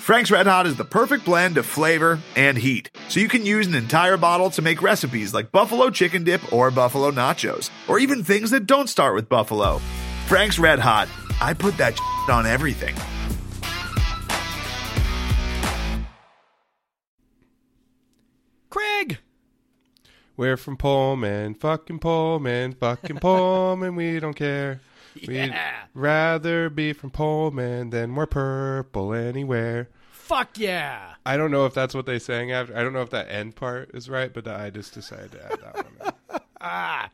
Frank's Red Hot is the perfect blend of flavor and heat, so you can use an entire bottle to make recipes like buffalo chicken dip or buffalo nachos, or even things that don't start with buffalo. Frank's Red Hot, I put that on everything. Craig. We're from Pullman, fucking Pullman, fucking Pullman. We don't care. Yeah. We'd rather be from Pullman than we're purple anywhere. Fuck yeah. I don't know if that's what they sang after. I don't know if that end part is right, but I just decided to add that one. in. Ah.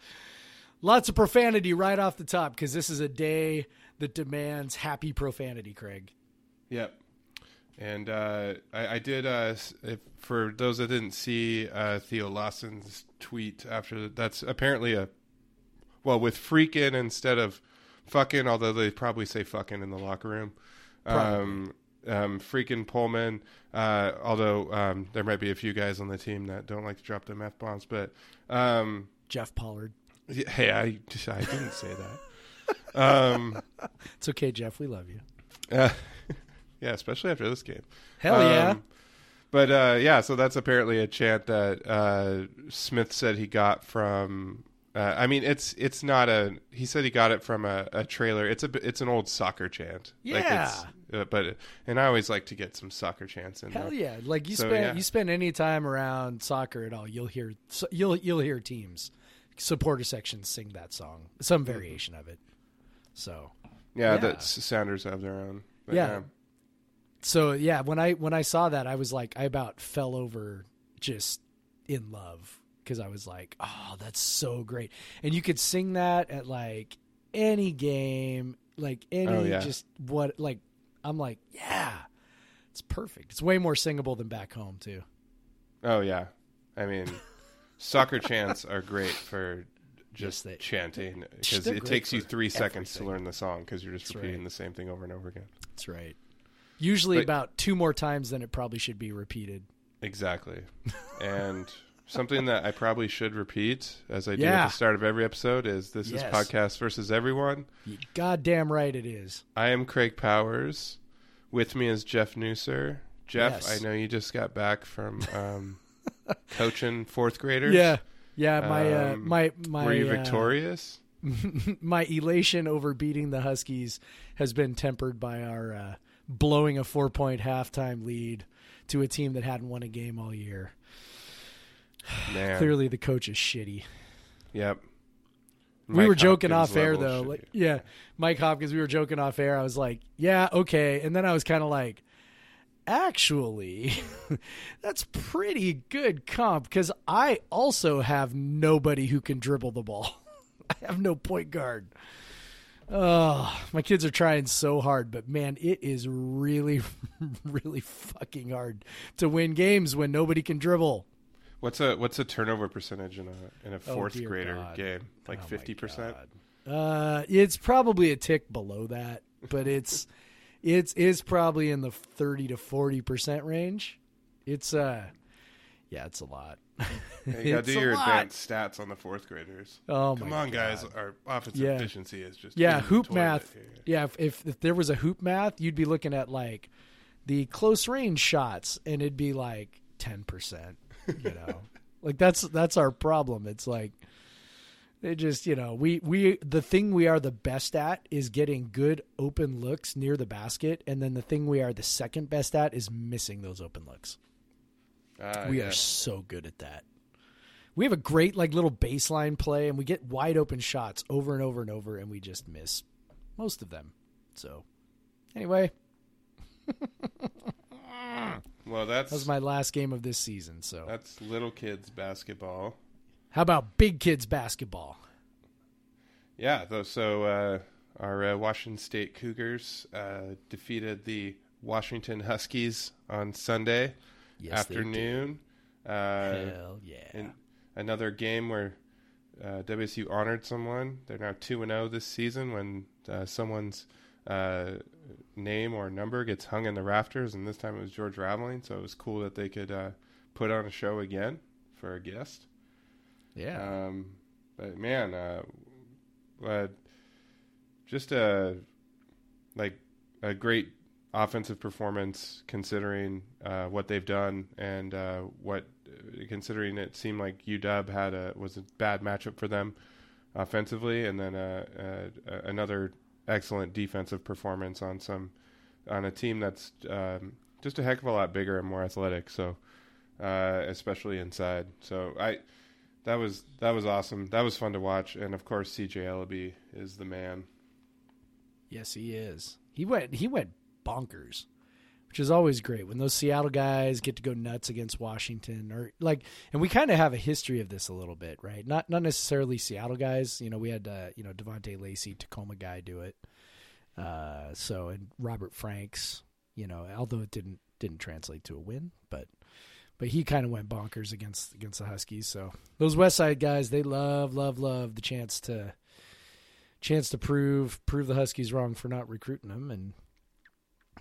Lots of profanity right off the top because this is a day that demands happy profanity, Craig. Yep. And uh, I, I did. Uh, if, for those that didn't see uh, Theo Lawson's tweet after that's apparently a well with freaking instead of fucking, although they probably say fucking in the locker room. Um, um, freaking Pullman. Uh, although um, there might be a few guys on the team that don't like to drop them f bombs, but um, Jeff Pollard. yeah, hey, I I didn't say that. Um, It's okay, Jeff. We love you. uh, yeah, especially after this game. Hell yeah. Um, But uh, yeah, so that's apparently a chant that uh, Smith said he got from. Uh, I mean, it's it's not a. He said he got it from a, a trailer. It's a it's an old soccer chant. Like Yeah. it's, uh, but and I always like to get some soccer chants in Hell there. yeah! Like you So, spend yeah. you spend any time around soccer at all, you'll hear you'll you'll hear teams supporter sections sing that song, some Mm-hmm. variation of it. So Yeah, Yeah. that Sounders have their own. But Yeah. so yeah, when I when I saw that, I was like, I about fell over just in love because I was like, oh, that's so great, and you could sing that at like any game, like any Oh, yeah. just what like I'm like, yeah, it's perfect. It's way more singable than back home too. Oh yeah, I mean, soccer chants are great for Yes, just they- chanting because it takes you three seconds to learn the song because you're just That's repeating right. the same thing over and over again. That's right. Usually But- about two more times than it probably should be repeated. Exactly. and something that I probably should repeat, as I do at the start of every episode, is this Yes. is podcast versus everyone. Goddamn right it is. I am Craig Powers. With me is Jeff Newser. Jeff, Yes. I know you just got back from um, coaching fourth graders. Yeah. Yeah, my uh, Um, my my Were you uh, victorious? my elation over beating the Huskies has been tempered by our uh, blowing a four point halftime lead to a team that hadn't won a game all year. Man. Clearly, the coach is shitty. Yep. we were joking Hopkins off air though. shitty. Like, yeah, Mike Hopkins. We were joking off air. I was like, "Yeah, okay," and then I was kind of like, "Actually, that's pretty good comp because I also have nobody who can dribble the ball. I have no point guard." Oh, my kids are trying so hard, but man, it is really, really fucking hard to win games when nobody can dribble. What's a what's a turnover percentage in a in a Oh, fourth dear grader God. game? Like Oh, fifty percent. Uh, it's probably a tick below that, but it's it's is probably in the thirty to forty percent range. It's uh, yeah, it's a lot. You gotta do your lot. advanced stats on the fourth graders. Oh Come on, guys! Our offensive Yeah. efficiency is just Yeah, hoop math. here. Yeah, if, if if there was a hoop math, you'd be looking at like the close range shots, and it'd be like ten percent. You know, like that's that's our problem. It's like it just you know we we the thing we are the best at is getting good open looks near the basket, and then the thing we are the second best at is missing those open looks. Ah, we yeah. are so good at that. We have a great like little baseline play, and we get wide open shots over and over and over, and we just miss most of them. So, anyway, Well, that's that was my last game of this season. So, that's little kids basketball. how about big kids basketball? Yeah, though. So uh, our uh, Washington State Cougars uh, defeated the Washington Huskies on Sunday Yes, afternoon. Uh, Hell yeah! another game where uh, WSU honored someone. They're now two and zero this season. When uh, someone's uh, name or number gets hung in the rafters, and this time it was George Raveling. So it was cool that they could uh, put on a show again for a guest. yeah, Um, but man, uh, uh, just a like a great offensive performance considering uh, what they've done and uh, what considering it seemed like UW had a was a bad matchup for them offensively, and then uh, uh, another excellent defensive performance on some on a team that's um, just a heck of a lot bigger and more athletic. So uh, especially inside. So I that was that was awesome. That was fun to watch, and of course CJ Elleby is the man. Yes, he is. He went he went bonkers, which is always great when those Seattle guys get to go nuts against Washington or like. And we kind of have a history of this a little bit, right? Not not necessarily Seattle guys. You know, we had uh, you know DaVonte Lacy, Tacoma guy, do it. Uh, so and Robert Franks, you know, although it didn't didn't translate to a win, but but he kind of went bonkers against against the Huskies. So those West Side guys, they love love love the chance to chance to prove prove the Huskies wrong for not recruiting them and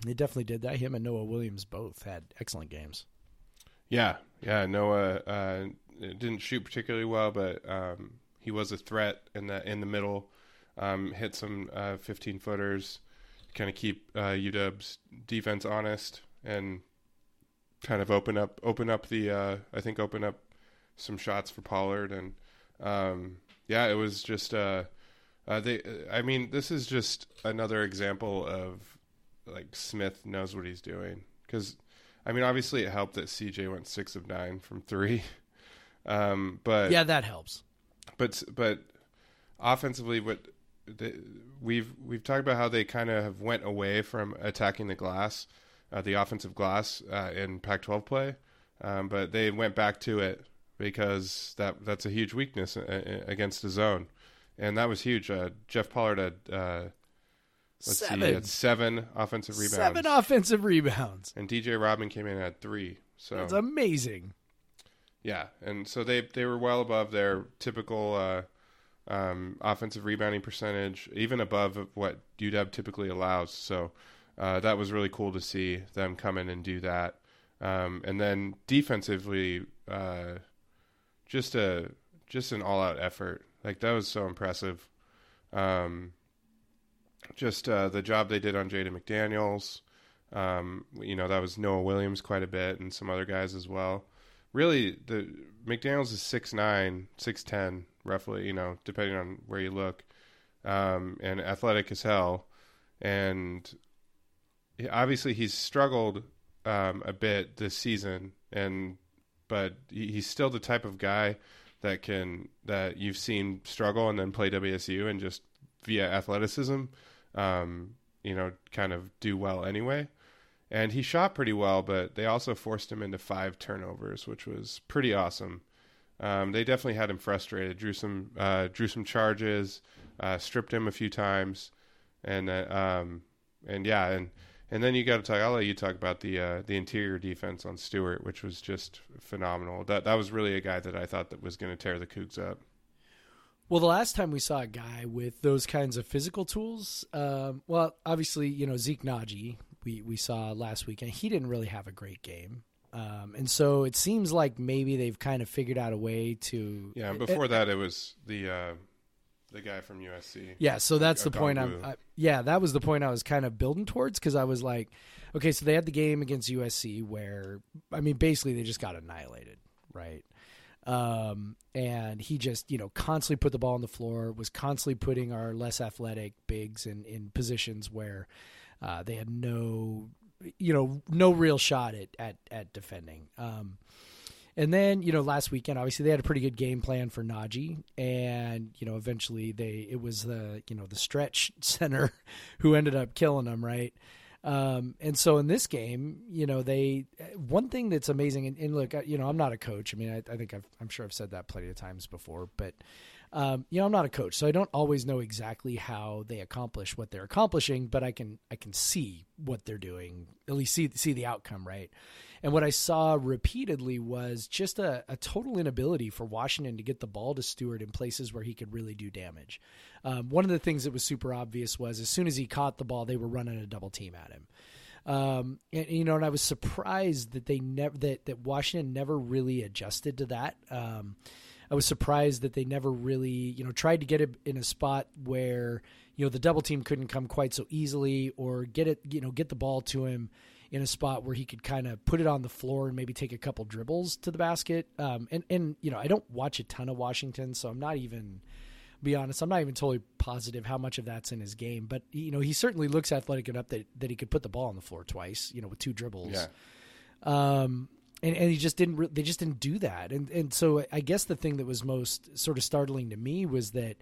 they definitely did that. Him and Noah Williams both had excellent games. Yeah, yeah. Noah uh, didn't shoot particularly well, but um, he was a threat in the in the middle. Um, hit some uh, 15 footers, kind of keep uh, UW's defense honest, and kind of open up open up the uh, I think open up some shots for Pollard and um, yeah, it was just uh, uh, they. I mean, this is just another example of like Smith knows what he's doing because I mean, obviously it helped that CJ went six of nine from three, um, but yeah, that helps. But but offensively, what they, we've we've talked about how they kind of have went away from attacking the glass uh, the offensive glass uh, in Pac-12 play, um, but they went back to it because that that's a huge weakness uh, uh, against the zone, and that was huge. Uh, Jeff Pollard had uh, let's seven. see, had seven offensive rebounds, seven offensive rebounds, and DJ Rodman came in at three. So that's amazing. Yeah, and so they they were well above their typical. Um, offensive rebounding percentage, even above what UW typically allows. So uh, that was really cool to see them come in and do that. Um, and then defensively, uh, just a just an all out effort. Like that was so impressive. Um, just uh, the job they did on Jaden McDaniels. Um, you know that was Noah Williams quite a bit, and some other guys as well. Really, the McDaniels is six nine, six ten, roughly. You know, depending on where you look, um, and athletic as hell. And obviously he's struggled um, a bit this season, and but he's still the type of guy that can that you've seen struggle and then play WSU and just via athleticism, um, you know, kind of do well anyway. And he shot pretty well, but they also forced him into five turnovers, which was pretty awesome. Um, they definitely had him frustrated. Drew some uh, drew some charges, uh, stripped him a few times, and uh, um, and yeah, and and then you got to talk. I'll let you talk about the uh, the interior defense on Stewart, which was just phenomenal. That that was really a guy that I thought that was going to tear the Cougs up. Well, the last time we saw a guy with those kinds of physical tools, um, well, obviously, you know Zeke Nnaji, we we saw last weekend. He didn't really have a great game, um, and so it seems like maybe they've kind of figured out a way to. Yeah, before it, that, it was the. Uh, the guy from USC. Yeah, so that's the point. I'm. I, yeah, that was the point I was kind of building towards because I was like, okay, so they had the game against USC where I mean, basically they just got annihilated, right? Um, and he just you know constantly put the ball on the floor, was constantly putting our less athletic bigs in in positions where uh, they had no, you know, no real shot at at at defending. Um, and then, you know, last weekend, obviously they had a pretty good game plan for Nnaji, and you know, eventually they it was the you know the stretch center who ended up killing them, right? Um, and so in this game, you know, they one thing that's amazing, and, and look, you know, I'm not a coach. I mean, I, I think i am sure I've said that plenty of times before, but um, you know, I'm not a coach, so I don't always know exactly how they accomplish what they're accomplishing, but I can I can see what they're doing, at least see see the outcome, right? And what I saw repeatedly was just a, a, total inability for Washington to get the ball to Stewart in places where he could really do damage. Um, one of the things that was super obvious was as soon as he caught the ball, they were running a double team at him. Um, and you know, and I was surprised that they never that that Washington never really adjusted to that. Um, I was surprised that they never really, you know, tried to get it in a spot where, you know, the double team couldn't come quite so easily or get it, you know, get the ball to him in a spot where he could kind of put it on the floor and maybe take a couple dribbles to the basket. Um, and, and, you know, I don't watch a ton of Washington, so I'm not even, be honest, I'm not even totally positive how much of that's in his game, but you know, he certainly looks athletic enough that, that he could put the ball on the floor twice, you know, with two dribbles. Yeah. Um, and, and he just didn't. Re- they just didn't do that. And and so I guess the thing that was most sort of startling to me was that,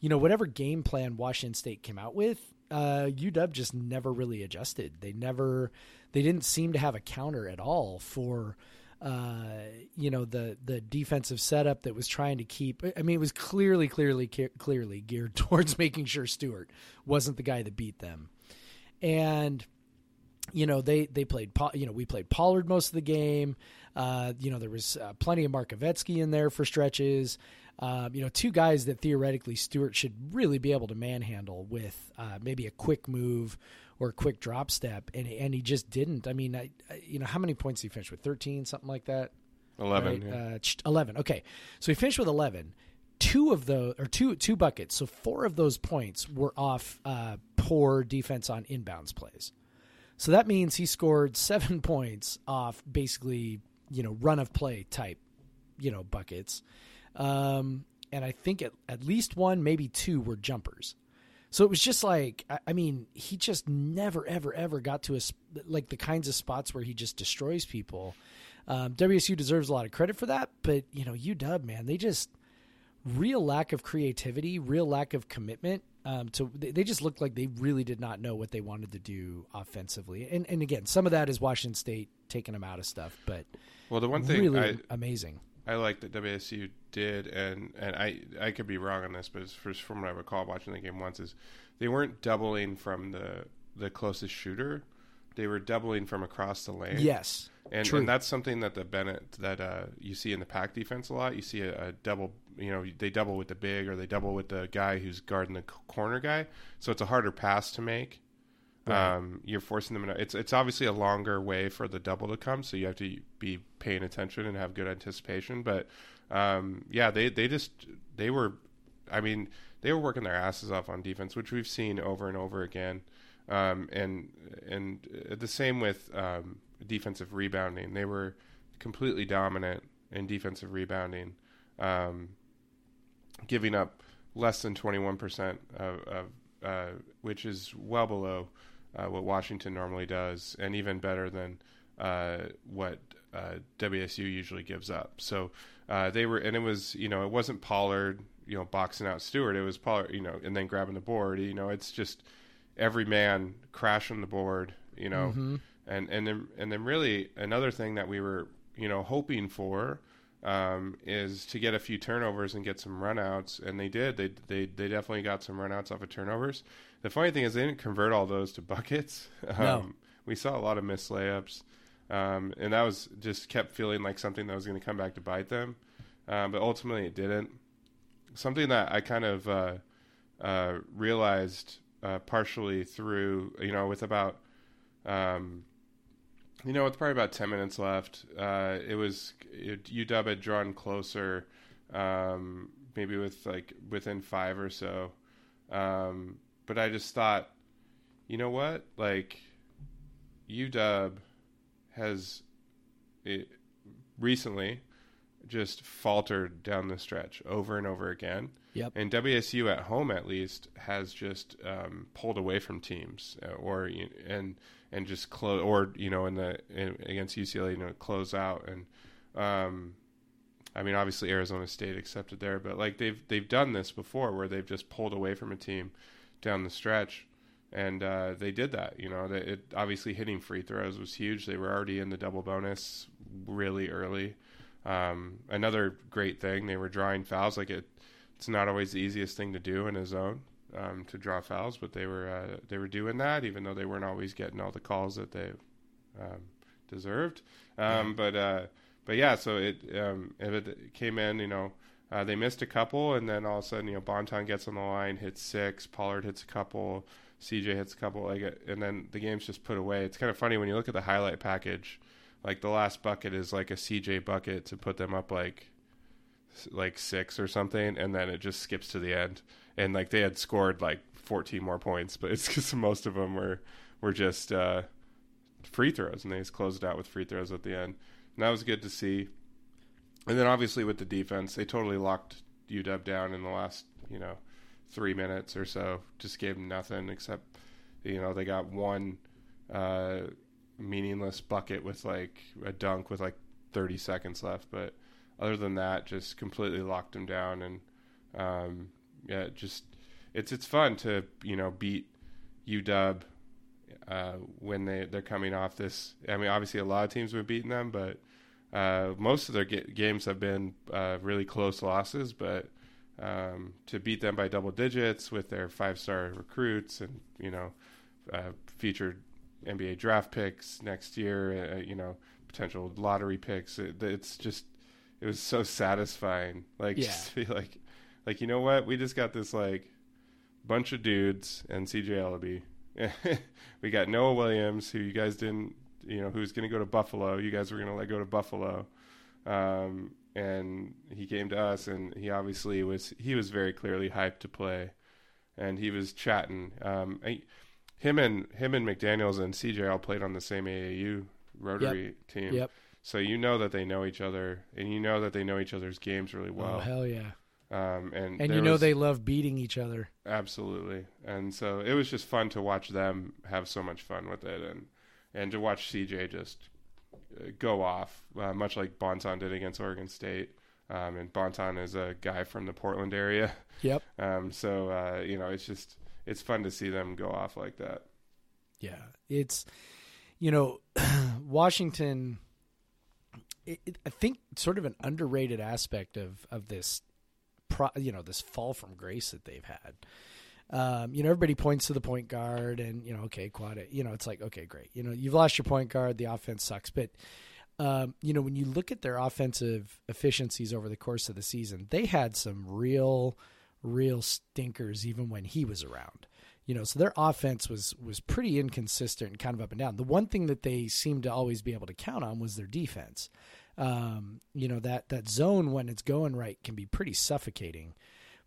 you know, whatever game plan Washington State came out with, uh, UW just never really adjusted. They never. They didn't seem to have a counter at all for. Uh, you know the the defensive setup that was trying to keep. I mean, it was clearly, clearly, clearly geared towards making sure Stewart wasn't the guy that beat them, and you know they they played you know we played Pollard most of the game. Uh, you know there was uh, plenty of Markovetskyy in there for stretches. Um, you know two guys that theoretically Stewart should really be able to manhandle with uh, maybe a quick move or a quick drop step, and and he just didn't. I mean, I, I, you know how many points did he finish with? Thirteen, something like that. Eleven. Right? Yeah. Uh, Eleven. Okay, so he finished with eleven. Two of those, or two two buckets. So four of those points were off uh, poor defense on inbounds plays. So that means he scored seven points off basically, you know, run of play type, you know, buckets. Um, and I think at, at least one, maybe two were jumpers. So it was just like, I, I mean, he just never, ever, ever got to a, like the kinds of spots where he just destroys people. Um, WSU deserves a lot of credit for that, but you know, UW, man, they just real lack of creativity, real lack of commitment um, to they just looked like they really did not know what they wanted to do offensively. And and again, some of that is Washington State taking them out of stuff, but well, the one thing really I, amazing. I like that WSU did, and and I I could be wrong on this, but first from what I recall watching the game once is they weren't doubling from the the closest shooter, they were doubling from across the lane. Yes, and, and that's something that the Bennett that uh, you see in the pack defense a lot. You see a, a, double, you know, they double with the big or they double with the guy who's guarding the corner guy. So it's a harder pass to make. Right. Um, you're forcing them. To, it's it's obviously a longer way for the double to come, so you have to be paying attention and have good anticipation. But um, yeah, they they just they were, I mean, they were working their asses off on defense, which we've seen over and over again. Um, and and the same with um, defensive rebounding. They were completely dominant in defensive rebounding, um, giving up less than 21% of, of uh, which is well below uh, what Washington normally does, and even better than uh, what uh, WSU usually gives up. So uh, they were, and it was, you know, it wasn't Pollard, you know, boxing out Stewart. It was Pollard, you know, and then grabbing the board. You know, it's just every man crashing the board. You know, mm-hmm and and then and then really another thing that we were you know hoping for um, is to get a few turnovers and get some runouts, and they did. They they they definitely got some runouts off of turnovers. The funny thing is they didn't convert all those to buckets. Um, no. We saw a lot of missed layups, um, and that was just kept feeling like something that was going to come back to bite them. Um, but ultimately, it didn't. Something that I kind of uh, uh, realized uh, partially through you know with about um, you know, with probably about ten minutes left, uh, it was it, UW had drawn closer, um, maybe with like within five or so. Um, but I just thought, you know what, like UW has it, recently just faltered down the stretch over and over again. Yep. And WSU at home, at least, has just um, pulled away from teams, uh, or and and just close, or you know, in the in, against UCLA, you know, close out. And um, I mean, obviously Arizona State accepted there, but like they've they've done this before, where they've just pulled away from a team down the stretch, and uh, they did that. You know, that it obviously hitting free throws was huge. They were already in the double bonus really early. Um, another great thing, they were drawing fouls. Like it, it's not always the easiest thing to do in a zone um, to draw fouls, but they were uh, they were doing that, even though they weren't always getting all the calls that they um, deserved. Um, but uh, but yeah, so it um, it came in, you know. Uh, they missed a couple, and then all of a sudden, you know, Bonton gets on the line, hits six. Pollard hits a couple. CJ hits a couple, like, and then the game's just put away. It's kind of funny when you look at the highlight package. Like the last bucket is like a CJ bucket to put them up like like six or something, and then it just skips to the end. And like they had scored like 14 more points, but it's because most of them were were just uh, free throws, and they just closed out with free throws at the end. And that was good to see. And then obviously with the defense, they totally locked UW down in the last you know three minutes or so. Just gave them nothing except you know they got one uh, meaningless bucket with like a dunk with like 30 seconds left, but other than that, just completely locked them down. And um, yeah, just it's it's fun to you know beat UW uh, when they they're coming off this. I mean, obviously a lot of teams have been beating them, but uh, most of their ga- games have been uh, really close losses. But um, to beat them by double digits with their five star recruits and you know uh, featured NBA draft picks next year, uh, you know potential lottery picks, it, it's just it was so satisfying. Like Yeah. just to be like like you know what we just got this like bunch of dudes and CJ Elleby. we got Noah Williams, who you guys didn't, you know, who's going to go to Buffalo. You guys were going to let go to Buffalo, um, and he came to us, and he obviously was he was very clearly hyped to play, and he was chatting. Um, I, him and him and McDaniel's and CJ all played on the same AAU Rotary team. Yep. So you know that they know each other, and you know that they know each other's games really well. oh hell yeah! Um, and And you know was- they love beating each other. Absolutely, and so it was just fun to watch them have so much fun with it, and and to watch CJ just uh, go off, uh, much like Bonton did against Oregon State. Um, and Bonton is a guy from the Portland area, Yep. um, so uh, you know it's just it's fun to see them go off like that. Yeah, it's you know Washington. It, it, I think sort of an underrated aspect of of this, pro, you know, this fall from grace that they've had. Um, you know, everybody points to the point guard, and you know, okay, Quade. You know, it's like okay, great. You know, you've lost your point guard. The offense sucks, but um, you know, when you look at their offensive efficiencies over the course of the season, they had some real, real stinkers even when he was around. You know, so their offense was was pretty inconsistent and kind of up and down. The one thing that they seemed to always be able to count on was their defense. Um, you know that that zone when it's going right can be pretty suffocating,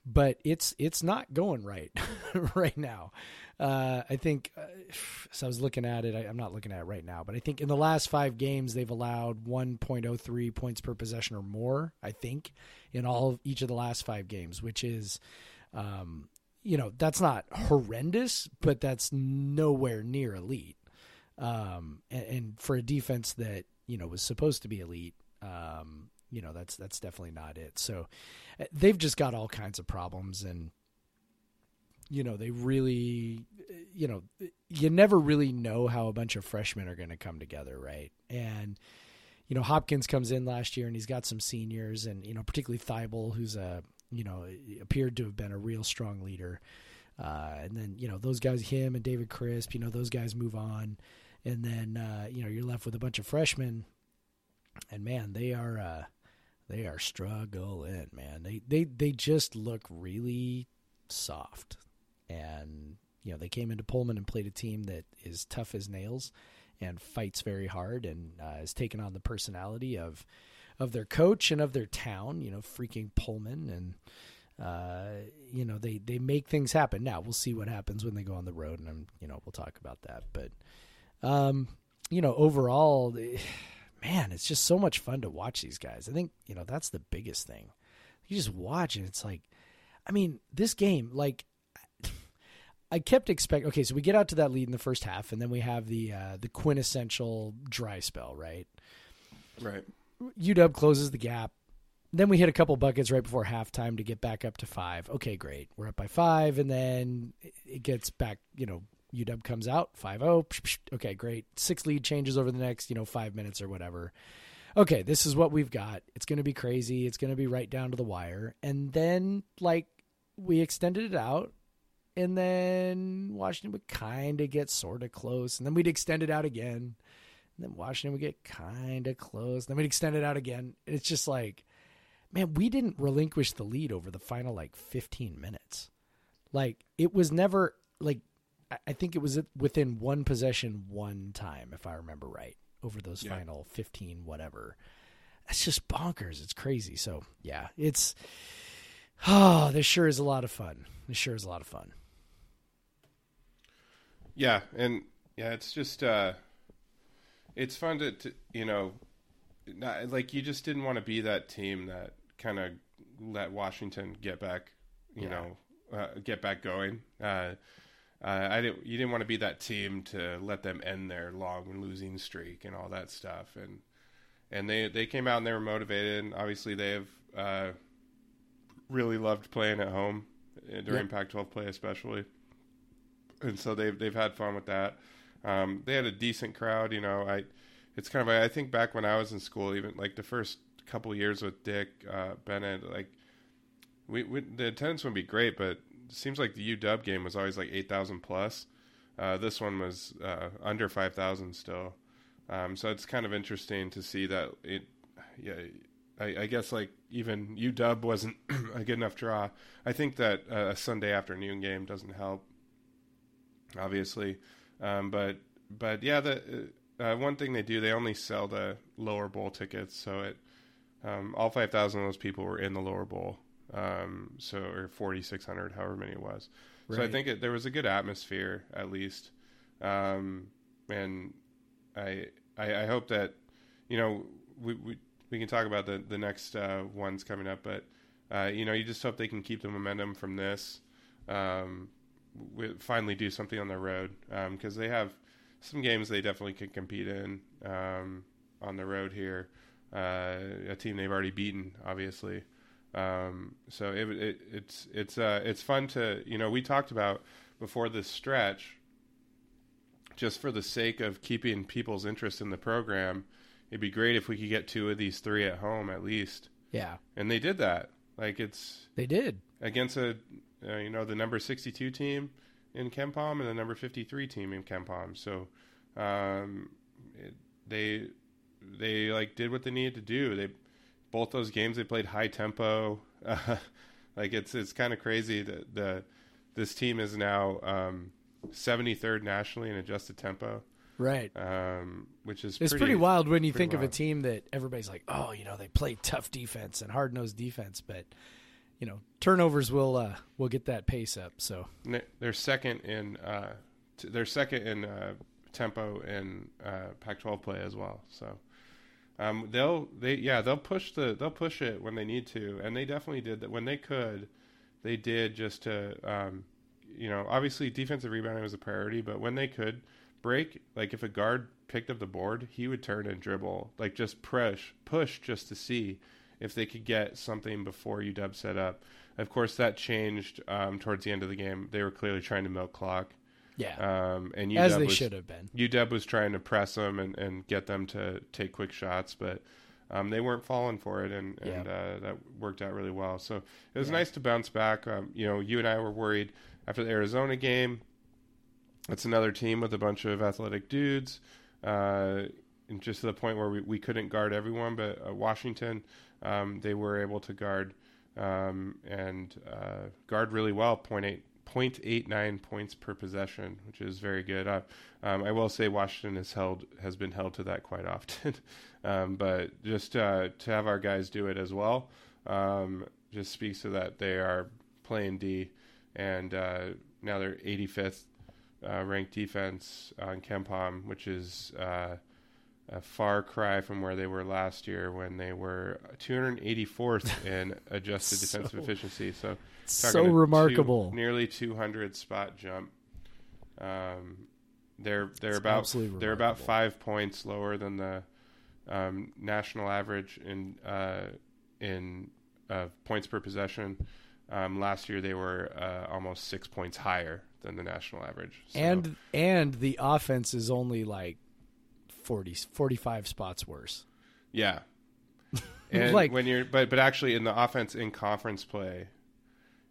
but it's it's not going right right now. Uh, I think uh, so. I was looking at it. I, I'm not looking at it right now, but I think in the last five games they've allowed 1.03 points per possession or more. I think in all of each of the last five games, which is um, you know that's not horrendous, but that's nowhere near elite. Um, and, and for a defense that you know was supposed to be elite, um, you know that's that's definitely not it. So uh, they've just got all kinds of problems, and you know they really, you know, you never really know how a bunch of freshmen are going to come together, right? And you know Hopkins comes in last year and he's got some seniors, and you know particularly Thybulle, who's a you know appeared to have been a real strong leader. Uh, and then you know those guys, him and David Crisp, you know those guys move on, and then uh, you know you're left with a bunch of freshmen, and man, they are uh, they are struggling, man. They they they just look really soft, and you know they came into Pullman and played a team that is tough as nails and fights very hard and uh, has taken on the personality of of their coach and of their town. You know, freaking Pullman and uh, you know they they make things happen. Now we'll see what happens when they go on the road, and I'm, you know we'll talk about that. But um, you know overall, man, it's just so much fun to watch these guys. I think you know that's the biggest thing. You just watch and it's like, I mean, this game like. I kept expecting. Okay, so we get out to that lead in the first half, and then we have the uh, the quintessential dry spell, right? Right. UW closes the gap. Then we hit a couple buckets right before halftime to get back up to five. Okay, great. We're up by five, and then it gets back. You know, UW comes out 5-0. Okay, great. Six lead changes over the next you know five minutes or whatever. Okay, this is what we've got. It's going to be crazy. It's going to be right down to the wire. And then like we extended it out, and then Washington would kind of get sort of close, and then we'd extend it out again. And then Washington would get kind of close. Then we'd extend it out again. It's just like, man, we didn't relinquish the lead over the final like 15 minutes. Like it was never like I- think it was within one possession one time, if I remember right, over those Yeah. final 15 whatever. that's just bonkers. It's crazy. So yeah, it's oh, this sure is a lot of fun. This sure is a lot of fun. Yeah, and yeah, it's just uh, it's fun to, to you know, not, like you just didn't want to be that team that kind of let Washington get back, you Yeah. know, uh, get back going. Uh, uh, I didn't. You didn't want to be that team to let them end their long losing streak and all that stuff. And and they they came out and they were motivated. And obviously, they have uh, really loved playing at home uh, during Yep. Pac-12 play, especially. And so they've they've had fun with that. Um, they had a decent crowd. You know, I it's kind of I think back when I was in school, even like the first couple years with Dick uh, Bennett, like we, we the attendance would be great, but seems like the UW game was always like eight thousand plus. Uh, this one was uh, under five thousand still, um, so it's kind of interesting to see that it. Yeah, I, I guess like even UW wasn't a good enough draw. I think that uh, a Sunday afternoon game doesn't help, obviously, um, but but yeah, the uh, one thing they do they only sell the lower bowl tickets, so it um, all five thousand of those people were in the lower bowl, um, so or forty six hundred, however many it was. So I think it, there was a good atmosphere at least, um, and I, I I hope that you know we we, we can talk about the the next uh, ones coming up, but uh, you know you just hope they can keep the momentum from this. Um, we finally do something on the road because they have some games they definitely can compete in um, on the road here. Uh, a team they've already beaten, obviously. Um, so it, it, it's it's uh, it's fun to you know we talked about before this stretch. Just for the sake of keeping people's interest in the program, it'd be great if we could get two of these three at home at least. Yeah, And they did that. Like it's they did. against a uh, you know the number 62 team in KenPom and the number 53 team in KenPom. So um, it, they they like did what they needed to do. They both those games they played high tempo. Uh, like it's it's kind of crazy that the this team is now um, 73rd nationally in adjusted tempo, Right. um, which is It's pretty, wild when you pretty think of a team that everybody's like, oh, you know, they play tough defense and hard nosed defense, but you know, turnovers will uh, will get that pace up. So They're second in uh, t- they're second in uh, tempo in uh, Pac-12 play as well. So um, they'll they yeah they'll push the they'll push it when they need to, and they definitely did that when they could. They did just to um, you know obviously defensive rebounding was a priority, but when they could break like if a guard picked up the board, he would turn and dribble like just push push just to see if they could get something before UW set up. Of course, that changed um, towards the end of the game. They were clearly trying to milk clock, yeah, um, and UW as they was, should have been. UW was trying to press them and, and get them to take quick shots, but um, they weren't falling for it, and, and uh, that worked out really well. So it was Yeah. nice to bounce back. Um, you know, you and I were worried after the Arizona game. It's another team with a bunch of athletic dudes, uh, and just to the point where we, we couldn't guard everyone. But uh, Washington, um, they were able to guard um, and uh, guard really well. Point eight. 0.89 points per possession, which is very good. Uh, um, I will say Washington has held has been held to that quite often, um, but just uh, to have our guys do it as well um, just speaks to that they are playing D, and uh, now they're 85th uh, ranked defense on KenPom, which is uh, a far cry from where they were last year when they were 284th in adjusted So- defensive efficiency. So So talking a two- remarkable. nearly 200 spot jump. Um, they're they're about they're about five points lower than the um, national average in uh, in uh, points per possession. Um, last year they were uh, almost six points higher than the national average. So, And and the offense is only like 40, 45 spots worse. yeah, and Like- when you're but but actually in the offense in conference play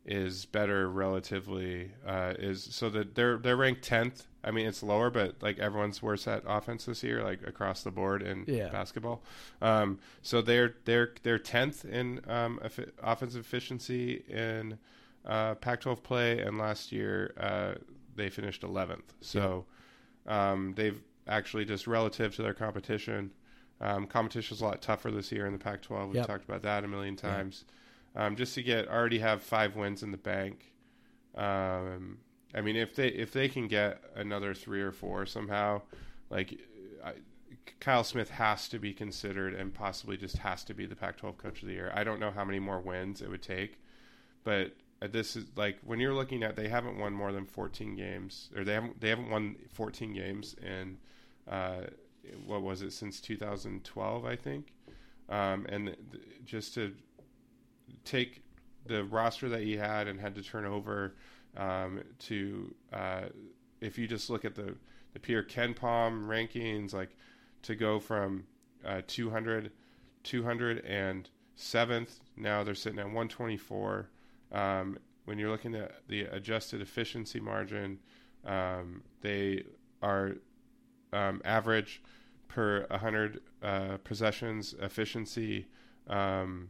is better relatively uh, is so that they're they're ranked tenth. I mean it's lower, but like everyone's worse at offense this year, like across the board in Yeah. basketball. Um, so they're they're they're tenth in um, offensive efficiency in uh, Pac-12 play, and last year uh, they finished eleventh. So um, they've actually just relative to their competition. Um, competition's a lot tougher this year in the Pac-12. We've Yep. talked about that a million times. Um, just to get already have five wins in the bank. Um, I mean, if they if they can get another three or four somehow, like I, Kyle Smith has to be considered and possibly just has to be the Pac-12 Coach of the Year. I don't know how many more wins it would take, but this is like when you're looking at they haven't won more than 14 games or they haven't they haven't won 14 games in uh, what was it since 2012 I think, um, and th- just to take the roster that he had and had to turn over um, to uh, if you just look at the the Peter KenPom rankings, like to go from uh, 200, 207th, now they're sitting at 124. Um, when you're looking at the adjusted efficiency margin, um, they are um, average per 100 uh, possessions efficiency, um,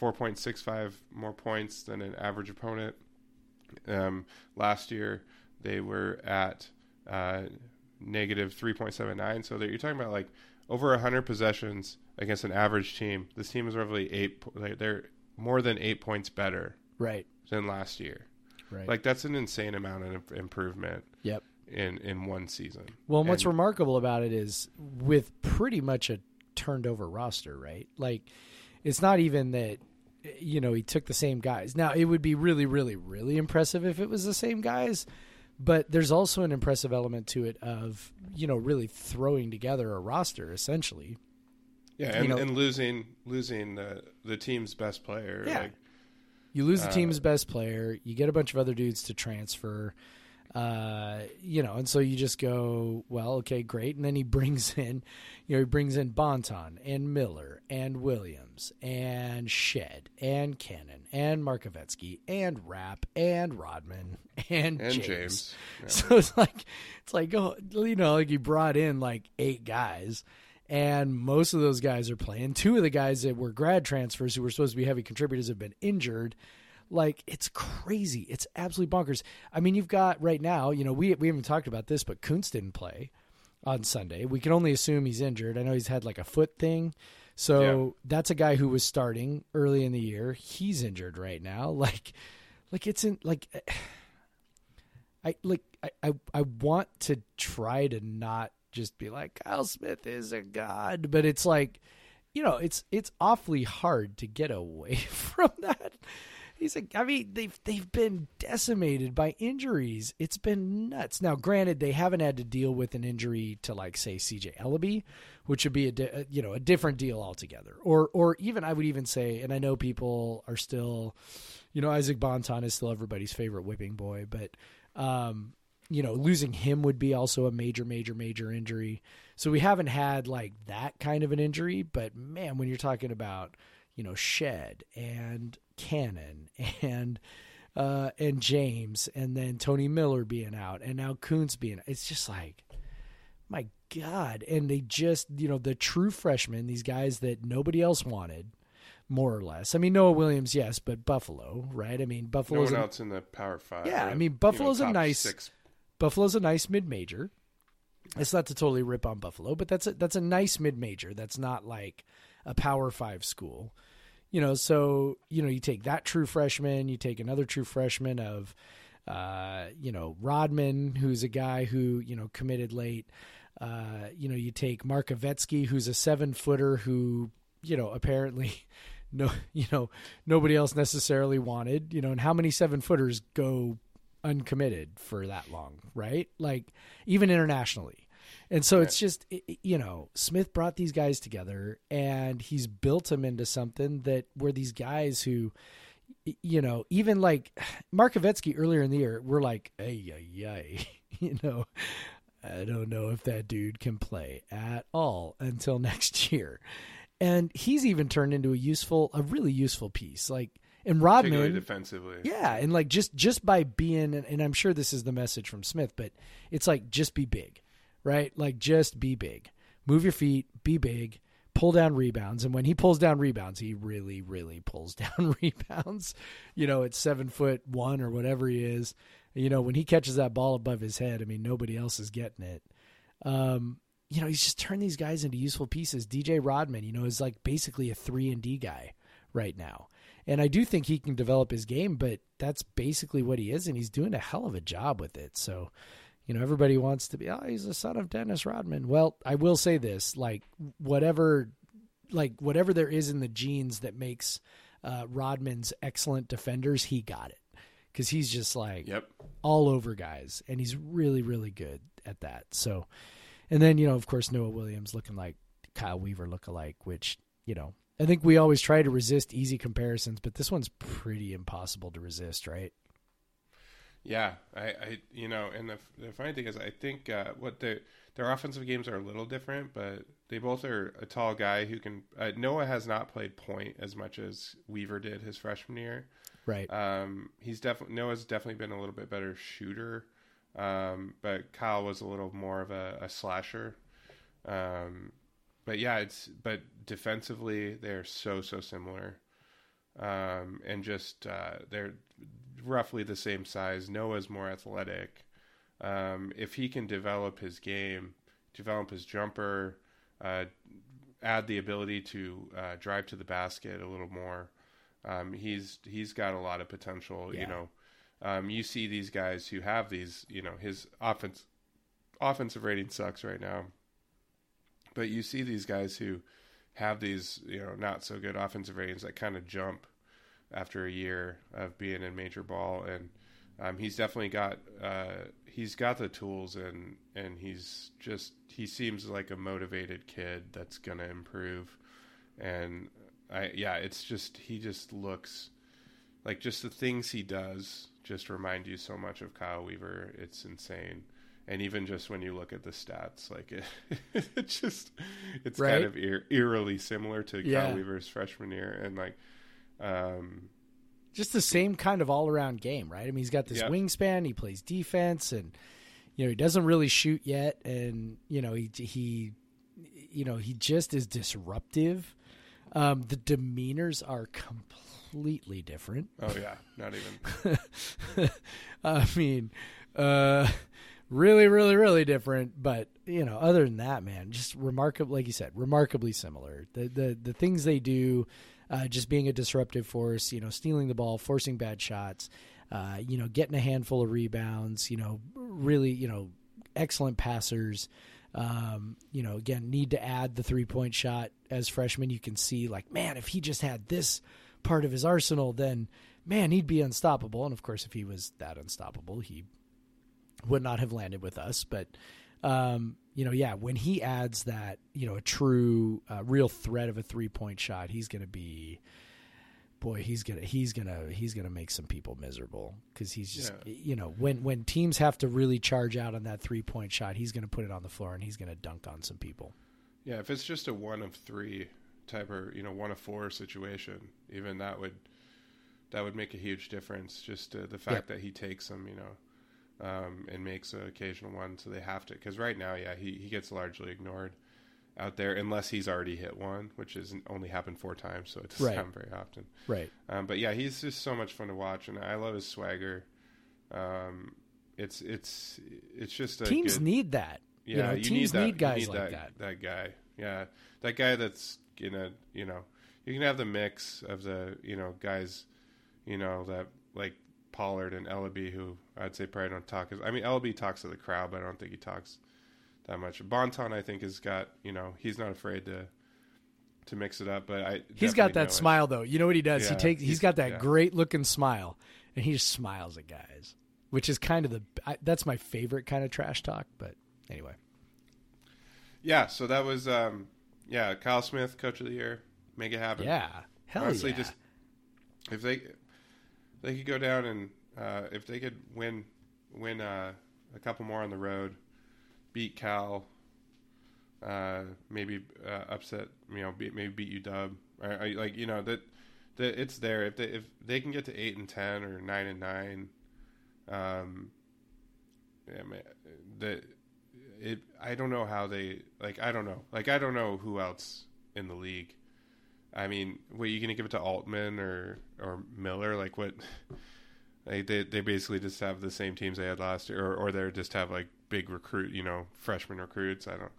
4.65 more points than an average opponent. Um, last year, they were at uh, negative 3.79. So that you're talking about like over 100 possessions against an average team. This team is roughly eight. They're more than eight points better Right. than last year. Right. Like that's an insane amount of improvement yep. in in one season. Well, and what's And- remarkable about it is with pretty much a turned over roster, right? Like, it's not even that, you know, he took the same guys. Now, it would be really, really, really impressive if it was the same guys, but there's also an impressive element to it of, you know, really throwing together a roster, essentially. yeah, and, and losing losing the the team's best player. Yeah. Like, You lose the Uh, team's best player, you get a bunch of other dudes to transfer. Uh, you know, and so you just go, well, okay, great. And then he brings in, you know, he brings in Bonton and Miller and Williams and Shed and Cannon and Markovetskyy and Rapp and Rodman and, and James. James. Yeah. So it's like it's like oh, you know, like he brought in like eight guys, and most of those guys are playing. Two of the guys that were grad transfers who were supposed to be heavy contributors have been injured. Like it's crazy. It's absolutely bonkers. I mean, you've got right now. You know, we we haven't talked about this, but Kunc didn't play on Sunday. We can only assume he's injured. I know he's had like a foot thing. So Yeah. that's a guy who was starting early in the year. He's injured right now. Like, like it's in like I like I, I I want to try to not just be like Kyle Smith is a god, but it's like you know, it's it's awfully hard to get away from that. He's like I mean, they've they've been decimated by injuries. It's been nuts. Now, granted, they haven't had to deal with an injury to like say CJ Elleby, which would be a di- you know a different deal altogether. Or or even I would even say, and I know people are still, you know, Isaac Bonton is still everybody's favorite whipping boy, but um, you know, losing him would be also a major, major, major injury. So we haven't had like that kind of an injury, but man, when you're talking about, you know, Shed and Cannon and uh and James and then Tony Miller being out and now Kunc being it's just like my God. And they just you know, the true freshmen, these guys that nobody else wanted, more or less. I mean Noah Williams, yes, but Buffalo, right? I mean No Buffalo's one an- else in the Power Five. Yeah, or, I mean, you Buffalo's a nice- six. Buffalo's a nice mid major. It's not to totally rip on Buffalo, but that's a that's a nice mid major. That's not like a power five school. You know, so you know, you take that true freshman, you take another true freshman of uh, you know, Rodman, who's a guy who, you know, committed late. Uh, you know, you take Markovetskyy, who's a seven footer who, you know, apparently no you know, nobody else necessarily wanted, you know, and how many seven footers go uncommitted for that long, right? Like even internationally. And so it's just you know, Smith brought these guys together and he's built them into something that were these guys who you know, even like Markovetskyy earlier in the year, we're like, ay, ay, ay, you know, I don't know if that dude can play at all until next year. And he's even turned into a useful, a really useful piece. Like, and Rodman, defensively. yeah, and like just just by being, and I'm sure this is the message from Smith, but it's like just be big, right? Like just be big, move your feet, be big, pull down rebounds, and when he pulls down rebounds, he really, really pulls down rebounds. You know, at seven foot one or whatever he is. You know, when he catches that ball above his head, I mean, nobody else is getting it. Um, you know, he's just turned these guys into useful pieces. DJ Rodman, you know, is like basically a three and D guy right now. And I do think he can develop his game, but that's basically what he is, and he's doing a hell of a job with it. So, you know, everybody wants to be, oh, he's the son of Dennis Rodman. Well, I will say this, like whatever like whatever there is in the genes that makes uh, Rodman's excellent defenders, he got it because he's just like Yep. all over guys, and he's really really good at that. So, and then you know, of course, Noah Williams looking like Kyle Weaver look alike, which you know, I think we always try to resist easy comparisons, but this one's pretty impossible to resist, right? Yeah, I, I you know, and the, the funny thing is, I think uh, what their their offensive games are a little different, but they both are a tall guy who can. Uh, Noah has not played point as much as Weaver did his freshman year. Right. Um, he's definitely Noah's definitely been a little bit better shooter, um, but Kyle was a little more of a, a slasher. Um, but yeah, it's but defensively they're so so similar, um, and just uh, they're roughly the same size. Noah's more athletic. Um, if he can develop his game, develop his jumper, uh, add the ability to uh, drive to the basket a little more, um, he's he's got a lot of potential. Yeah. You know, um, you see these guys who have these. You know, his offense offensive rating sucks right now, but you see these guys who have these you know not so good offensive ratings that kind of jump after a year of being in major ball and um, he's definitely got uh, he's got the tools and and he's just he seems like a motivated kid that's gonna improve and I yeah it's just he just looks like just the things he does just remind you so much of Kyle Weaver it's insane and even just when you look at the stats like it, it just it's Right. kind of eer- eerily similar to Yeah. Kyle Weaver's freshman year and like um just the same kind of all around game, right? I mean, he's got this Yeah. wingspan. He plays defense, and you know he doesn't really shoot yet, and you know he he you know he just is disruptive. Um, the demeanors are completely different. oh yeah not even I mean, uh, really, really, really different. But you know, other than that, man, just remarkable. Like you said, remarkably similar. The the the things they do, uh, just being a disruptive force. You know, stealing the ball, forcing bad shots. Uh, you know, getting a handful of rebounds. You know, really, you know, excellent passers. Um, you know, again, need to add the three point shot as freshmen. You can see, like, man, if he just had this part of his arsenal, then man, he'd be unstoppable. And of course, if he was that unstoppable, he would not have landed with us. But um, you know, yeah, when he adds that, you know, a true, uh, real threat of a three point shot, he's going to be, boy, he's gonna, he's gonna, he's gonna make some people miserable because he's just, Yeah. you know, when when teams have to really charge out on that three point shot, he's going to put it on the floor and he's going to dunk on some people. Yeah, if it's just a one of three type or you know one of four situation, even that would that would make a huge difference. Just uh, the fact that he takes them, you know, um, and makes an occasional one, so they have to. Because right now, yeah, he he gets largely ignored out there unless he's already hit one, which has only happened four times, so it doesn't Right. happen very often. Right. Um, but yeah, he's just so much fun to watch, and I love his swagger. Um, it's it's it's just a Teams good, need that. yeah, you know, you teams need, that, need guys need like that, that. that. guy. Yeah, that guy that's gonna, you know, you can have the mix of the, you know, guys, you know, that like Pollard and Elleby, who I'd say probably don't talk. As, I mean, Elleby talks to the crowd, but I don't think he talks that much. Bonton, I think, has got, you know, he's not afraid to to mix it up. But I, He's got that know it. smile though. You know what he does? he Yeah, takes. he's he's- got that yeah. great looking smile, and he just smiles at guys, which is kind of the. I, that's my favorite kind of trash talk. But anyway, Yeah, so that was, um, yeah, Kyle Smith, Coach of the Year, make it happen. yeah, hell honestly, yeah. just if they they could go down and uh, if they could win win uh, a couple more on the road, beat Cal, uh, maybe uh, upset you know beat, maybe beat UW, or, or, like you know that that it's there if they if they can get to eight and ten or nine and nine, um, yeah, that it I don't know how they like I don't know like I don't know who else in the league. I mean, what are you gonna give it to Altman or or Miller? Like what? Like they they basically just have the same teams they had last year, or or they just have like big recruit, you know, freshman recruits. I don't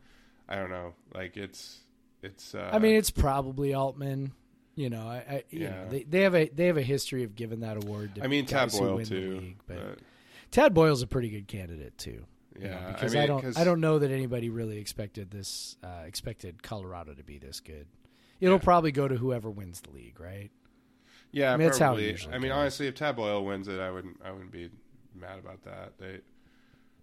I don't know. Like it's it's. Uh, I mean, it's probably Altman. You know, I, I you Yeah. know, they they have a they have a history of giving that award. to I mean, Tad Boyle too. league, but, but, Tad Boyle's a pretty good candidate too. you know, yeah, because I, I, mean, don't 'cause- I don't know that anybody really expected this uh, expected Colorado to be this good. It'll Yeah. probably go to whoever wins the league, right? Yeah, I mean, that's how usually I mean, goes. honestly, if Tad Boyle wins it, I wouldn't. I wouldn't be mad about that. They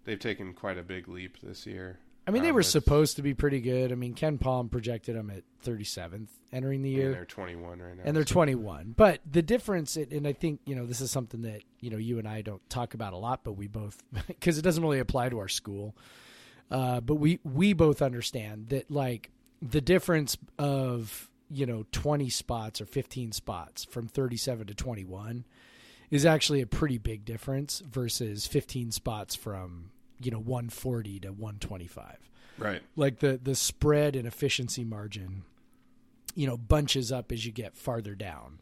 they've taken quite a big leap this year. I mean, they Um, were supposed to be pretty good. I mean, KenPom projected them at 37th entering the and year. they're 21 right now. and they're so- 21. But the difference, and I think you know, this is something that you know you and I don't talk about a lot, but we both because it doesn't really apply to our school. Uh, but we we both understand that like the difference of you know 20 spots or 15 spots from 37 to 21 is actually a pretty big difference versus 15 spots from you know 140 to 125 right. like the the spread and efficiency margin you know bunches up as you get farther down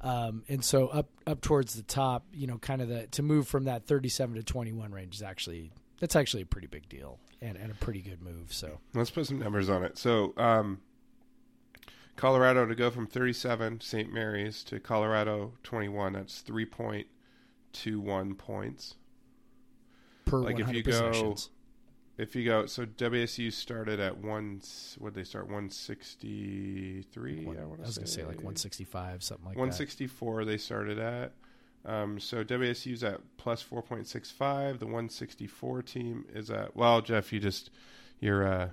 um, and so up up towards the top you know kind of the to move from that 37 to 21 range is actually that's actually a pretty big deal and, and a pretty good move so Let's put some numbers on it. So, um, Colorado to go from 37 St. Mary's to Colorado 21. That's 3.21 points. per Like if 100 you go- If you go, so WSU started at one. What did they start? 163. One- I, I was going to say like 165 something like that 164 they started at. Um, so WSU's at plus 4.65. The 164 team is at. Well, Jeff, you just you're uh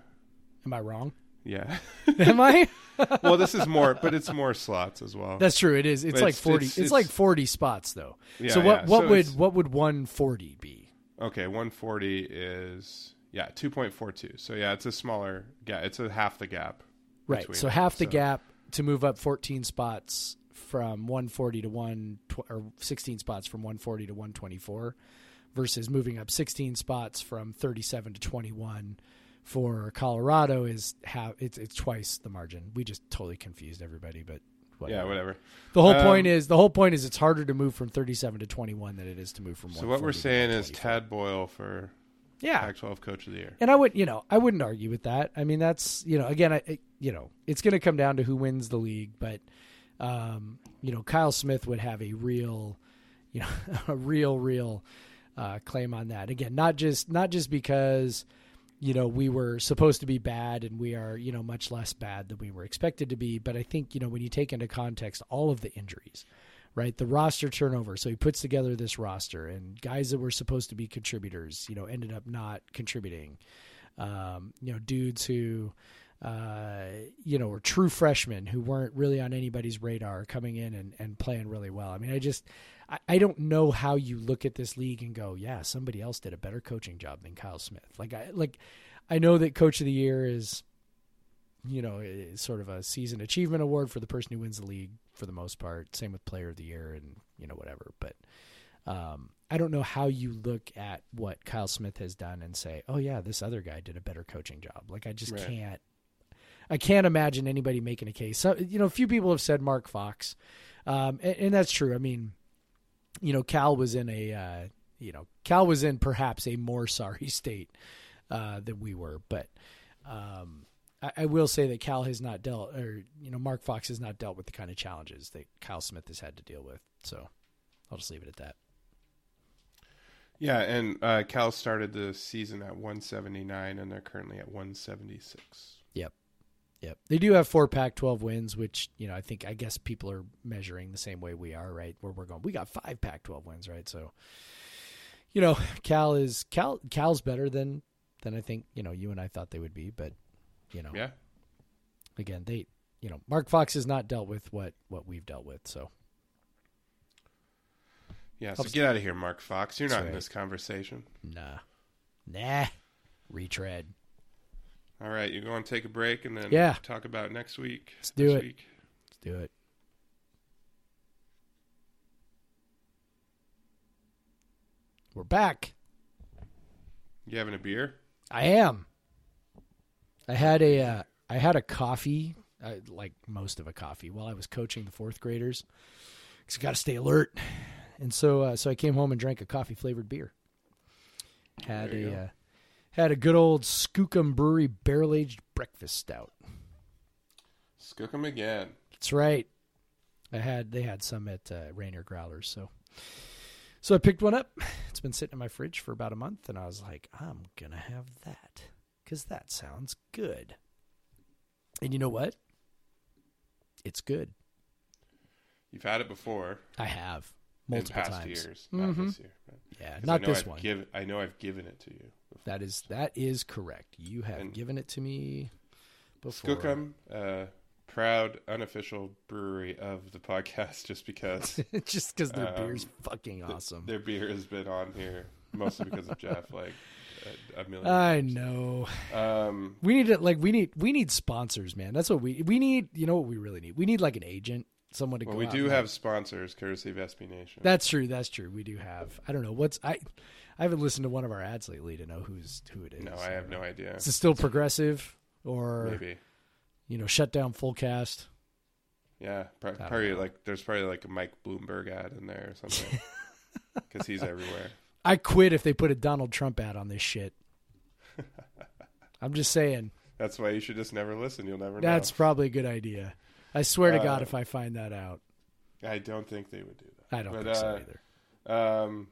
am I wrong yeah. am I well, this is more, but it's more slots as well. that's true it is it's But like it's- 40 it's- it's, it's- like 40 spots though Yeah, so what yeah. what So would what would 140 be okay, 140 is yeah 2.42. So yeah, it's a smaller gap. It's a half the gap. Right. So half the So- gap to move up 14 spots from 140 to 1 or 16 spots from 140 to 124 versus moving up 16 spots from 37 to 21 for Colorado is half it's it's twice the margin. We just totally confused everybody, but whatever. Yeah, whatever. The whole Um, point is the whole point is it's harder to move from 37 to 21 than it is to move from So what we're saying is 124. Tad Boyle for yeah, Pac-12 Coach of the Year. and I would, you know, I wouldn't argue with that. I mean, that's, you know, again, I, I- you know, it's going to come down to who wins the league, but, um, you know, Kyle Smith would have a real, you know, a real, real uh, claim on that. Again, not just not just because, you know, we were supposed to be bad and we are, you know, much less bad than we were expected to be, but I think, you know, when you take into context all of the injuries, right? The roster turnover. So he puts together this roster, and guys that were supposed to be contributors, you know, ended up not contributing. Um, you know, dudes who, uh, you know, were true freshmen who weren't really on anybody's radar coming in and, and playing really well. I mean, I just, I, I don't know how you look at this league and go, yeah, somebody else did a better coaching job than Kyle Smith. Like, I, like, I know that coach of the year is, you know, sort of a season achievement award for the person who wins the league for the most part. Same with player of the year and, you know, whatever. But, um, I don't know how you look at what Kyle Smith has done and say, "Oh yeah, this other guy did a better coaching job." Like I just Right. can't. I can't imagine anybody making a case. So, you know, a few people have said Mark Fox, um, and, and that's true. I mean, you know, Cal was in a, uh, you know, Cal was in perhaps a more sorry state uh, than we were, but um, I, I will say that Cal has not dealt, or you know, Mark Fox has not dealt with the kind of challenges that Kyle Smith has had to deal with. So, I'll just leave it at that. Yeah, and uh, Cal started the season at 179, and they're currently at 176. Yep. Yep. They do have four Pac 12 wins, which, you know, I think, I guess people are measuring the same way we are, right? Where we're going, we got five Pac 12 wins, right? So, you know, Cal is, Cal, Cal's better than, than I think, you know, you and I thought they would be. But, you know, Yeah, again, they, you know, Mark Fox has not dealt with what, what we've dealt with. So, yeah. So Helps- get out of here, Mark Fox. You're That's not in this conversation. nah. Nah. Retread. All right, you going to take a break and then Yeah. talk about next week. Let's do it. Week. Let's do it. We're back. You having a beer? I am. I had a uh, I had a coffee, uh, like most of a coffee, while I was coaching the fourth graders. Cause you got to stay alert, and so uh, so I came home and drank a coffee flavored beer. Had a go. uh, Had a good old Skookum Brewery barrel aged breakfast stout. Skook 'em again. That's right. I had they had some at uh, Rainier Growlers, so so I picked one up. It's been sitting in my fridge for about a month, and I was like, I'm gonna have that because that sounds good. And you know what? It's good. You've had it before I have multiple past times. years, not Mhm. this year. Yeah, not this I've one. Give, I know I've given it to you. Before. That is that is correct. You have And- given it to me before. Skookum, uh, proud unofficial brewery of the podcast, just because just because their Um, beer's fucking awesome. their beer has been on here mostly because of Jeff, like a, a million. I times. know. Um, We need it. Like we need we need sponsors, man. That's what we we need. You know what we really need? We need like an agent, someone to well, go. we do have sponsors courtesy of SB Nation. That's true. That's true. We do have. I don't know what's I. I haven't listened to one of our ads lately to know who's who it is. no, I have no idea. Is it still progressive or Maybe. you know shut down full cast? Yeah, pro- probably like there's probably like a Mike Bloomberg ad in there or something because he's everywhere. I quit if they put a Donald Trump ad on this shit. I'm just saying. That's why you should just never listen. You'll never know. That's know. probably a good idea. I swear to Uh, God, if I find that out, I don't think they would do that. I don't but, think so uh, either. Um,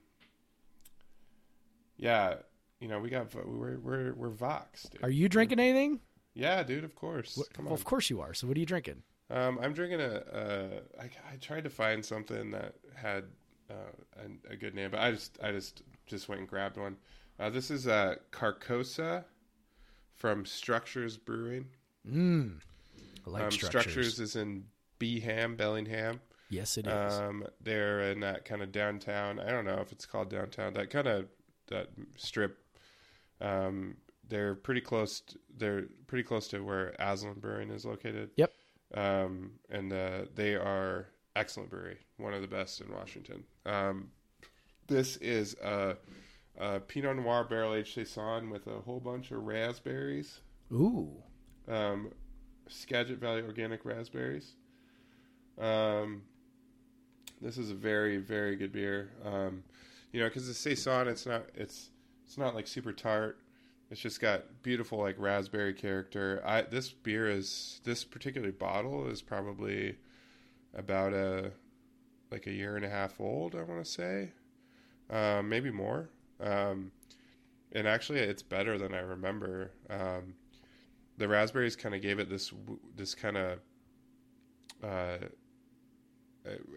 yeah, you know we got we're we're we're Vox. Dude. Are you drinking anything? Yeah, dude. Of course. Come Well, on. of course you are. So what are you drinking? Um, I'm drinking a. Uh, I, I tried to find something that had uh, a, a good name, but I just I just just went and grabbed one. Uh, this is uh, Carcosa from Structures Brewing. Mm. Like um, structures. is in Beeham, Bellingham. Yes, it is. Um, they're in that kind of downtown. I don't know if it's called downtown. That kind of that strip. Um, they're pretty close. To, they're pretty close to where Aslan Brewing is located. Yep. Um, and uh, they are excellent brewery, one of the best in Washington. Um, this is a, a Pinot Noir barrel aged saison with a whole bunch of raspberries Ooh. um, Skagit Valley organic raspberries. Um, this is a very very good beer. Um, you know, because the saison, it's not it's it's not like super tart. It's just got beautiful like raspberry character. I this beer is this particular bottle is probably about a like a year and a half old. I want to say, um, maybe more. Um, and actually, it's better than I remember. Um, the raspberries kind of gave it this this kind of uh,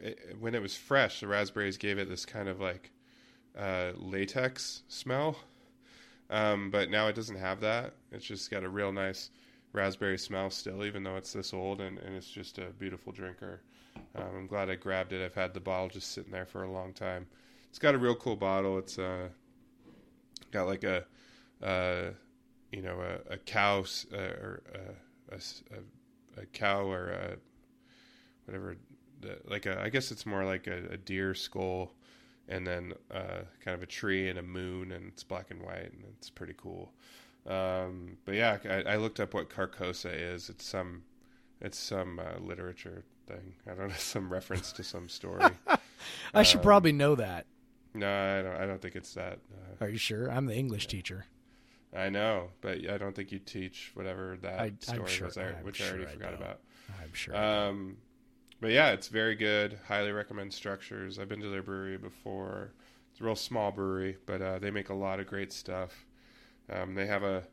it, when it was fresh, the raspberries gave it this kind of like uh, latex smell. Um, but now it doesn't have that. It's just got a real nice raspberry smell still, even though it's this old, and, and it's just a beautiful drinker. Um, I'm glad I grabbed it. I've had the bottle just sitting there for a long time. It's got a real cool bottle. It's uh, got like a uh, you know a, a cow uh, or a cow or a, whatever the, like a I guess it's more like a, a deer skull and then uh, kind of a tree and a moon and it's black and white and it's pretty cool. Um, but yeah, I, I looked up what Carcosa is. It's some it's some uh, literature thing. I don't know some reference to some story. I should Um, probably know that. no, I don't. I don't think it's that. Uh, Are you sure? I'm the English teacher. I know, but I don't think you teach whatever that I- story sure- was, I'm which I already I forgot don't. about. I'm sure. Um, but yeah, it's very good. Highly recommend Structures. I've been to their brewery before. It's a real small brewery, but uh, they make a lot of great stuff. Um, they have a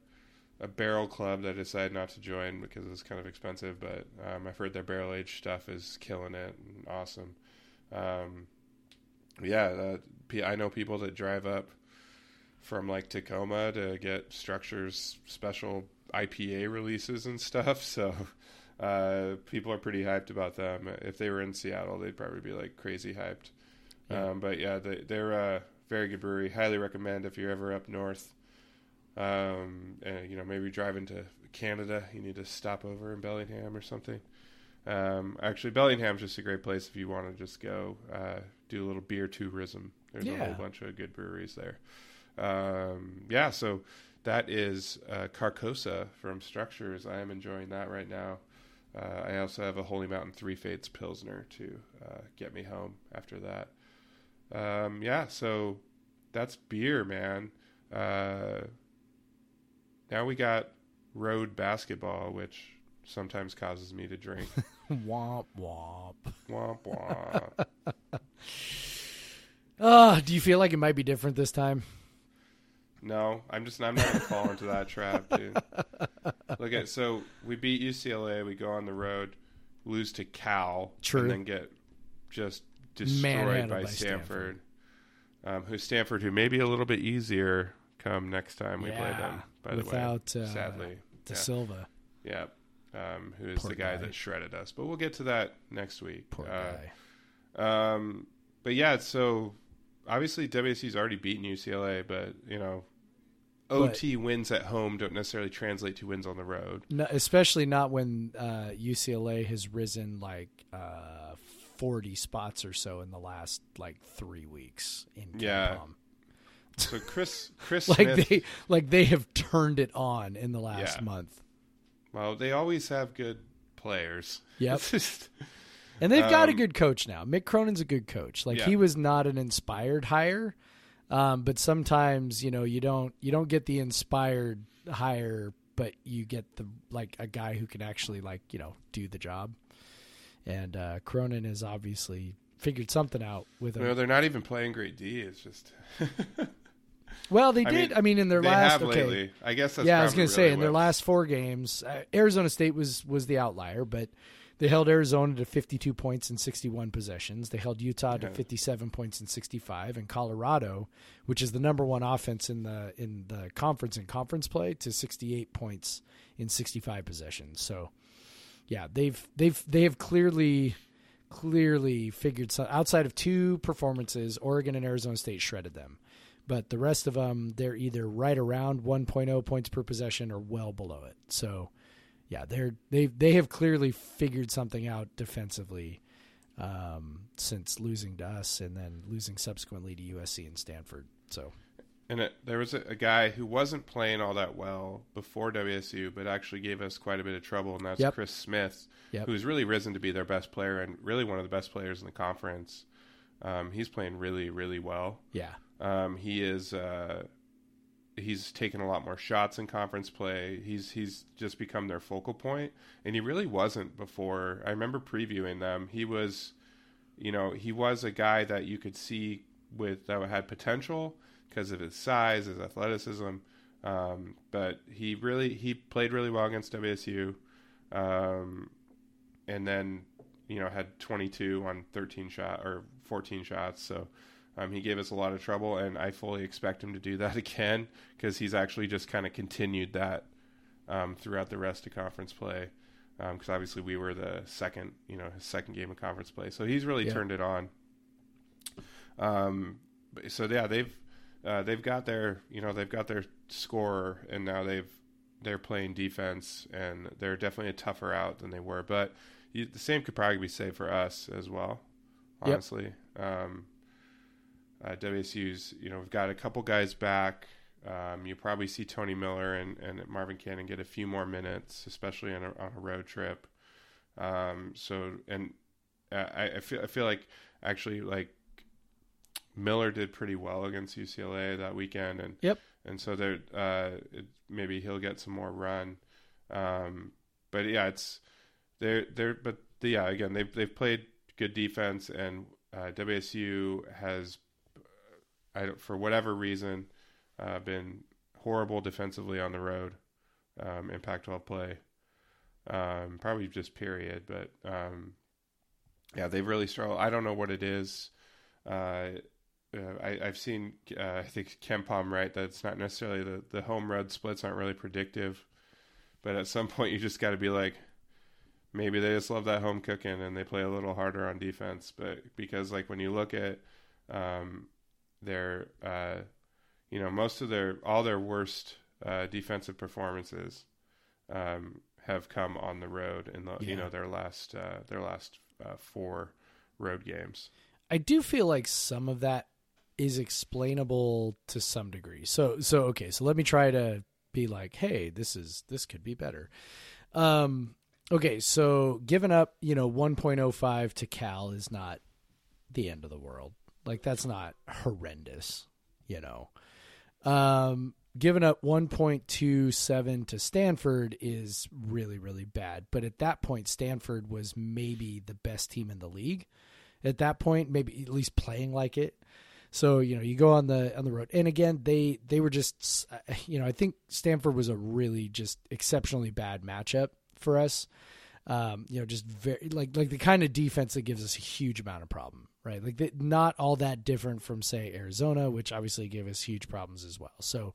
a barrel club that I decided not to join because it's kind of expensive, but um, I've heard their barrel aged stuff is killing it and awesome. Um, yeah, uh, I know people that drive up from like Tacoma to get Structures special IPA releases and stuff. So uh, people are pretty hyped about them. If they were in Seattle, they'd probably be like crazy hyped. Yeah. Um, but yeah, they, they're a very good brewery. Highly recommend if you're ever up north. Um, and, you know, maybe driving to Canada, you need to stop over in Bellingham or something. Um, actually, Bellingham's just a great place if you want to just go uh, do a little beer tourism. There's a whole bunch of good breweries there. Um, yeah, so that is uh, Carcosa from Structures. I am enjoying that right now. Uh, I also have a Holy Mountain Three Fates Pilsner to uh, get me home after that. Um, yeah, so that's beer, man. Uh, now we got road basketball, which sometimes causes me to drink. womp womp. womp womp. Uh, do you feel like it might be different this time? No, I'm just I'm not gonna fall into that trap, dude. Look at so we beat UCLA, we go on the road, lose to Cal, True. and then get just destroyed by, by Stanford. Um, who's Stanford? Who may be a little bit easier come next time we play them. By without, the way, uh, sadly, De yeah, Silva, yeah. Um, who is Poor the guy, guy. that shredded us? But we'll get to that next week. poor Uh, guy. um, but yeah, so obviously WSU's already beaten UCLA, but you know, OT wins at home don't necessarily translate to wins on the road. No, especially not when uh, UCLA has risen like uh, forty spots or so in the last like three weeks in Yeah. So Chris, Chris Like Smith, they like they have turned it on in the last Yeah. month. well, they always have good players. Yep. It's just- And they've got a Um, good coach now. Mick Cronin's a good coach. Like Yeah. he was not an inspired hire, um, but sometimes you know you don't you don't get the inspired hire, but you get the like a guy who can actually like you know do the job. And uh, Cronin has obviously figured something out with him. you know, they're not even playing great D. It's just well, they I did. mean, I mean, in their last okay, lately. I guess that's yeah, I was going to say in their last four games, uh, Arizona State was was the outlier, but they held Arizona to 52 points in 61 possessions. They held Utah to 57 points in 65, and Colorado, which is the number one offense in the in the conference in conference play, to 68 points in 65 possessions. So, yeah, they've they've they have clearly clearly figured some outside of two performances, Oregon and Arizona State shredded them. But the rest of them, they're either right around 1.0 points per possession or well below it. So, yeah, they're they they have clearly figured something out defensively um, since losing to us and then losing subsequently to USC and Stanford. So, And it, there was a, a guy who wasn't playing all that well before WSU, but actually gave us quite a bit of trouble, and that's Yep. Chris Smith, Yep. who's really risen to be their best player and really one of the best players in the conference. Um, he's playing really, really well. yeah, Um, he is. Uh, he's taken a lot more shots in conference play. He's he's just become their focal point, and he really wasn't before. I remember previewing them. He was, you know, he was a guy that you could see with that had potential because of his size, his athleticism. Um, but he really he played really well against WSU, um, and then you know had 22 on 13 shot or 14 shots. So um, he gave us a lot of trouble, and I fully expect him to do that again because he's actually just kind of continued that um, throughout the rest of conference play. Because obviously we were the second, you know, his second game of conference play, so he's really Yeah. turned it on. Um, so yeah, they've uh, they've got their, you know, they've got their scorer, and now they've they're playing defense, and they're definitely a tougher out than they were. But you, the same could probably be said for us as well. Yep. Honestly, um, uh, WSU's, you know, we've got a couple guys back. Um, you probably see Tony Miller and, and Marvin Cannon get a few more minutes, especially on a, on a road trip. Um, so, and I, I feel I feel like actually like Miller did pretty well against UCLA that weekend, and Yep. and so there uh, it, maybe he'll get some more run. Um, but yeah, it's they're they're but yeah again they've they've played good defense, and uh, WSU has I for whatever reason uh, been horrible defensively on the road um, in Pac-12 play. Um, probably just period, but um, yeah, they've really struggled. I don't know what it is. Uh, uh, I, I've seen, uh, I think KenPom right that it's not necessarily the the home road splits aren't really predictive, but at some point you just got to be like, maybe they just love that home cooking and they play a little harder on defense. But because like when you look at um, their, uh, you know, most of their all their worst uh, defensive performances um, have come on the road in the you know their last uh, their last uh, four road games. I do feel like some of that is explainable to some degree. So so okay, so let me try to be like, hey, this is this could be better. Um okay, so giving up, you know, 1.05 to Cal is not the end of the world. Like that's not horrendous, you know. Um giving up 1.27 to Stanford is really, really bad. But at that point, Stanford was maybe the best team in the league. At that point, maybe at least playing like it. So you know, you go on the on the road, and again, they they were just, you know, I think Stanford was a really just exceptionally bad matchup for us. Um, you know, just very like like the kind of defense that gives us a huge amount of problem, right? Like not all that different from say Arizona, which obviously gave us huge problems as well. So,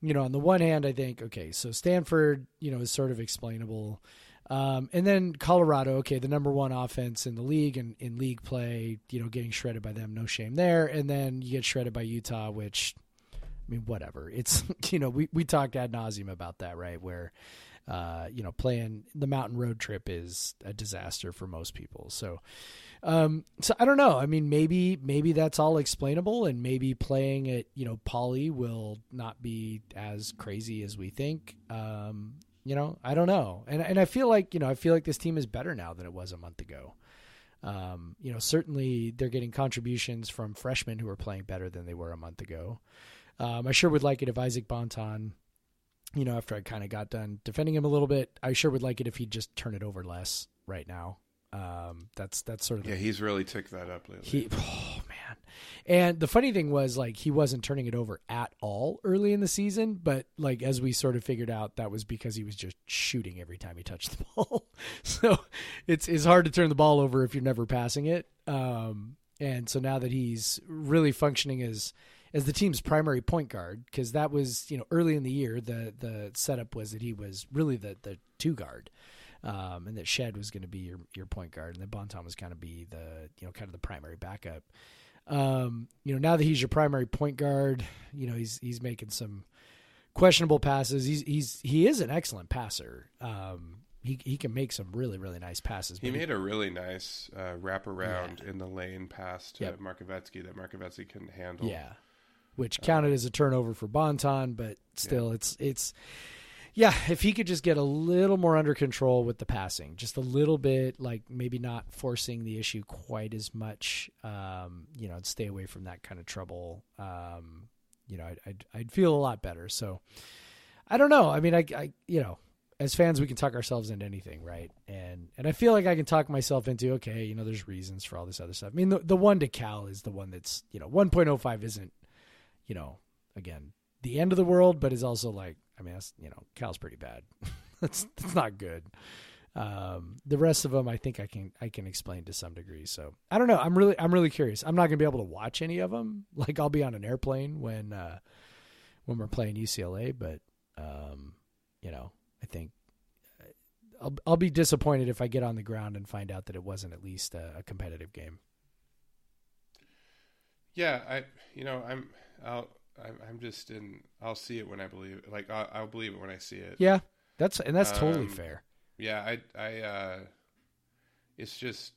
you know, on the one hand, I think okay, so Stanford, you know, is sort of explainable. Um, and then Colorado, okay, the number one offense in the league and in league play, you know, getting shredded by them, no shame there. And then you get shredded by Utah, which, I mean, whatever. It's, you know, we, we talked ad nauseum about that, right? Where, uh, you know, playing the mountain road trip is a disaster for most people. So, um, so I don't know. I mean, maybe maybe that's all explainable, and maybe playing it, you know Pauley will not be as crazy as we think. Um, you know, I don't know, and and I feel like you know I feel like this team is better now than it was a month ago. Um, you know, certainly they're getting contributions from freshmen who are playing better than they were a month ago. Um, I sure would like it if Isaac Bonton, you know, after I kind of got done defending him a little bit, I sure would like it if he'd just turn it over less right now. Um, that's that's sort of yeah. He's really ticked that up lately. He, oh man, and the funny thing was like he wasn't turning it over at all early in the season, but like as we sort of figured out, that was because he was just shooting every time he touched the ball. so it's it's hard to turn the ball over if you're never passing it. Um, and so now that he's really functioning as as the team's primary point guard, because that was you know early in the year the the setup was that he was really the the two guard um, and that Shed was going to be your your point guard, and that Bonton was going to be the you know kind of the primary backup. Um, you know, now that he's your primary point guard, you know he's he's making some questionable passes. He's he's he is an excellent passer. Um, he he can make some really really nice passes. He made a really nice uh, wraparound yeah. in the lane pass to yep. Markovetskyy that Markovetskyy couldn't handle. Yeah, which counted uh, as a turnover for Bonton, but still, yeah. it's it's yeah, if he could just get a little more under control with the passing, just a little bit, like maybe not forcing the issue quite as much, um, you know, and stay away from that kind of trouble, um, you know, I'd, I'd, I'd, feel a lot better. So I don't know. I mean, I, I, you know, as fans, we can talk ourselves into anything, right? And and I feel like I can talk myself into okay, you know, there's reasons for all this other stuff. I mean, the the one to Cal is the one that's you know 1.05 isn't, you know, again the end of the world, but is also like I mean, that's you know, Cal's pretty bad. that's that's not good. Um, the rest of them, I think I can I can explain to some degree. So I don't know. I'm really I'm really curious. I'm not gonna be able to watch any of them. Like I'll be on an airplane when uh, when we're playing UCLA, but um, you know, I think uh, I'll I'll be disappointed if I get on the ground and find out that it wasn't at least a, a competitive game. Yeah, I you know I'm I'll I'm just in. I'll see it when I believe. It. Like I'll, I'll, believe it when I see it. Yeah, that's and that's totally um, fair. Yeah, I, I, uh, it's just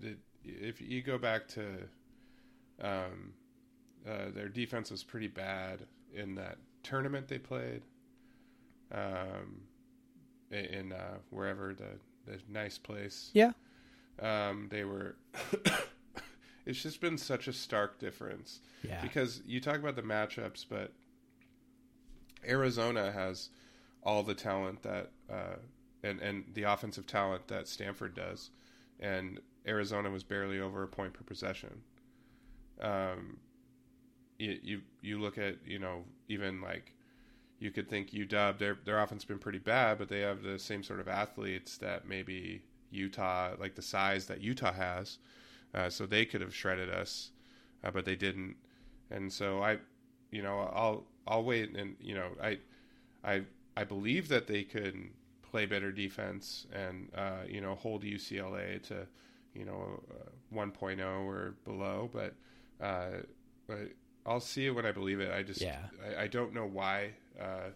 that if you go back to, um, uh, their defense was pretty bad in that tournament they played, um, in uh, wherever the the nice place. Yeah. Um, they were it's just been such a stark difference. Yeah. Because you talk about the matchups, but Arizona has all the talent that uh, and and the offensive talent that Stanford does, and Arizona was barely over a point per possession. Um, you you, you look at you know even like you could think UW their their offense has been pretty bad, but they have the same sort of athletes that maybe Utah like the size that Utah has uh, so they could have shredded us, uh, but they didn't. And so I, you know, I'll I'll wait and you know I I I believe that they could play better defense and uh, you know hold UCLA to you know uh, 1.0 or below, but uh, but I'll see it when I believe it. I just yeah. I, I don't know why uh,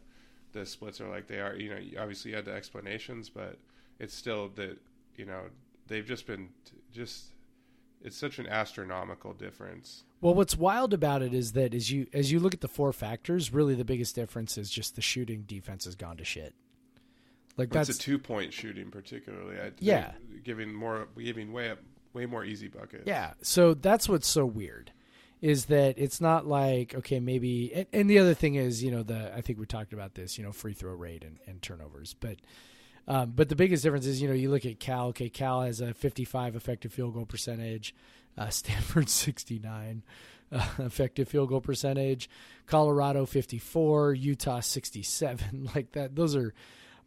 the splits are like they are. You know, obviously you had the explanations, but it's still that you know they've just been just it's such an astronomical difference. Well, what's wild about it is that as you as you look at the four factors, really the biggest difference is just the shooting defense has gone to shit. Like that's a two point shooting, particularly. I yeah, giving more, giving way up, way more easy buckets. Yeah, so that's what's so weird is that it's not like okay maybe and, and the other thing is you know the I think we talked about this you know free throw rate and, and turnovers but um, but the biggest difference is you know you look at Cal. Okay Cal has a 55 effective field goal percentage. Uh, Stanford 69 uh, effective field goal percentage. Colorado 54 Utah 67 like that those are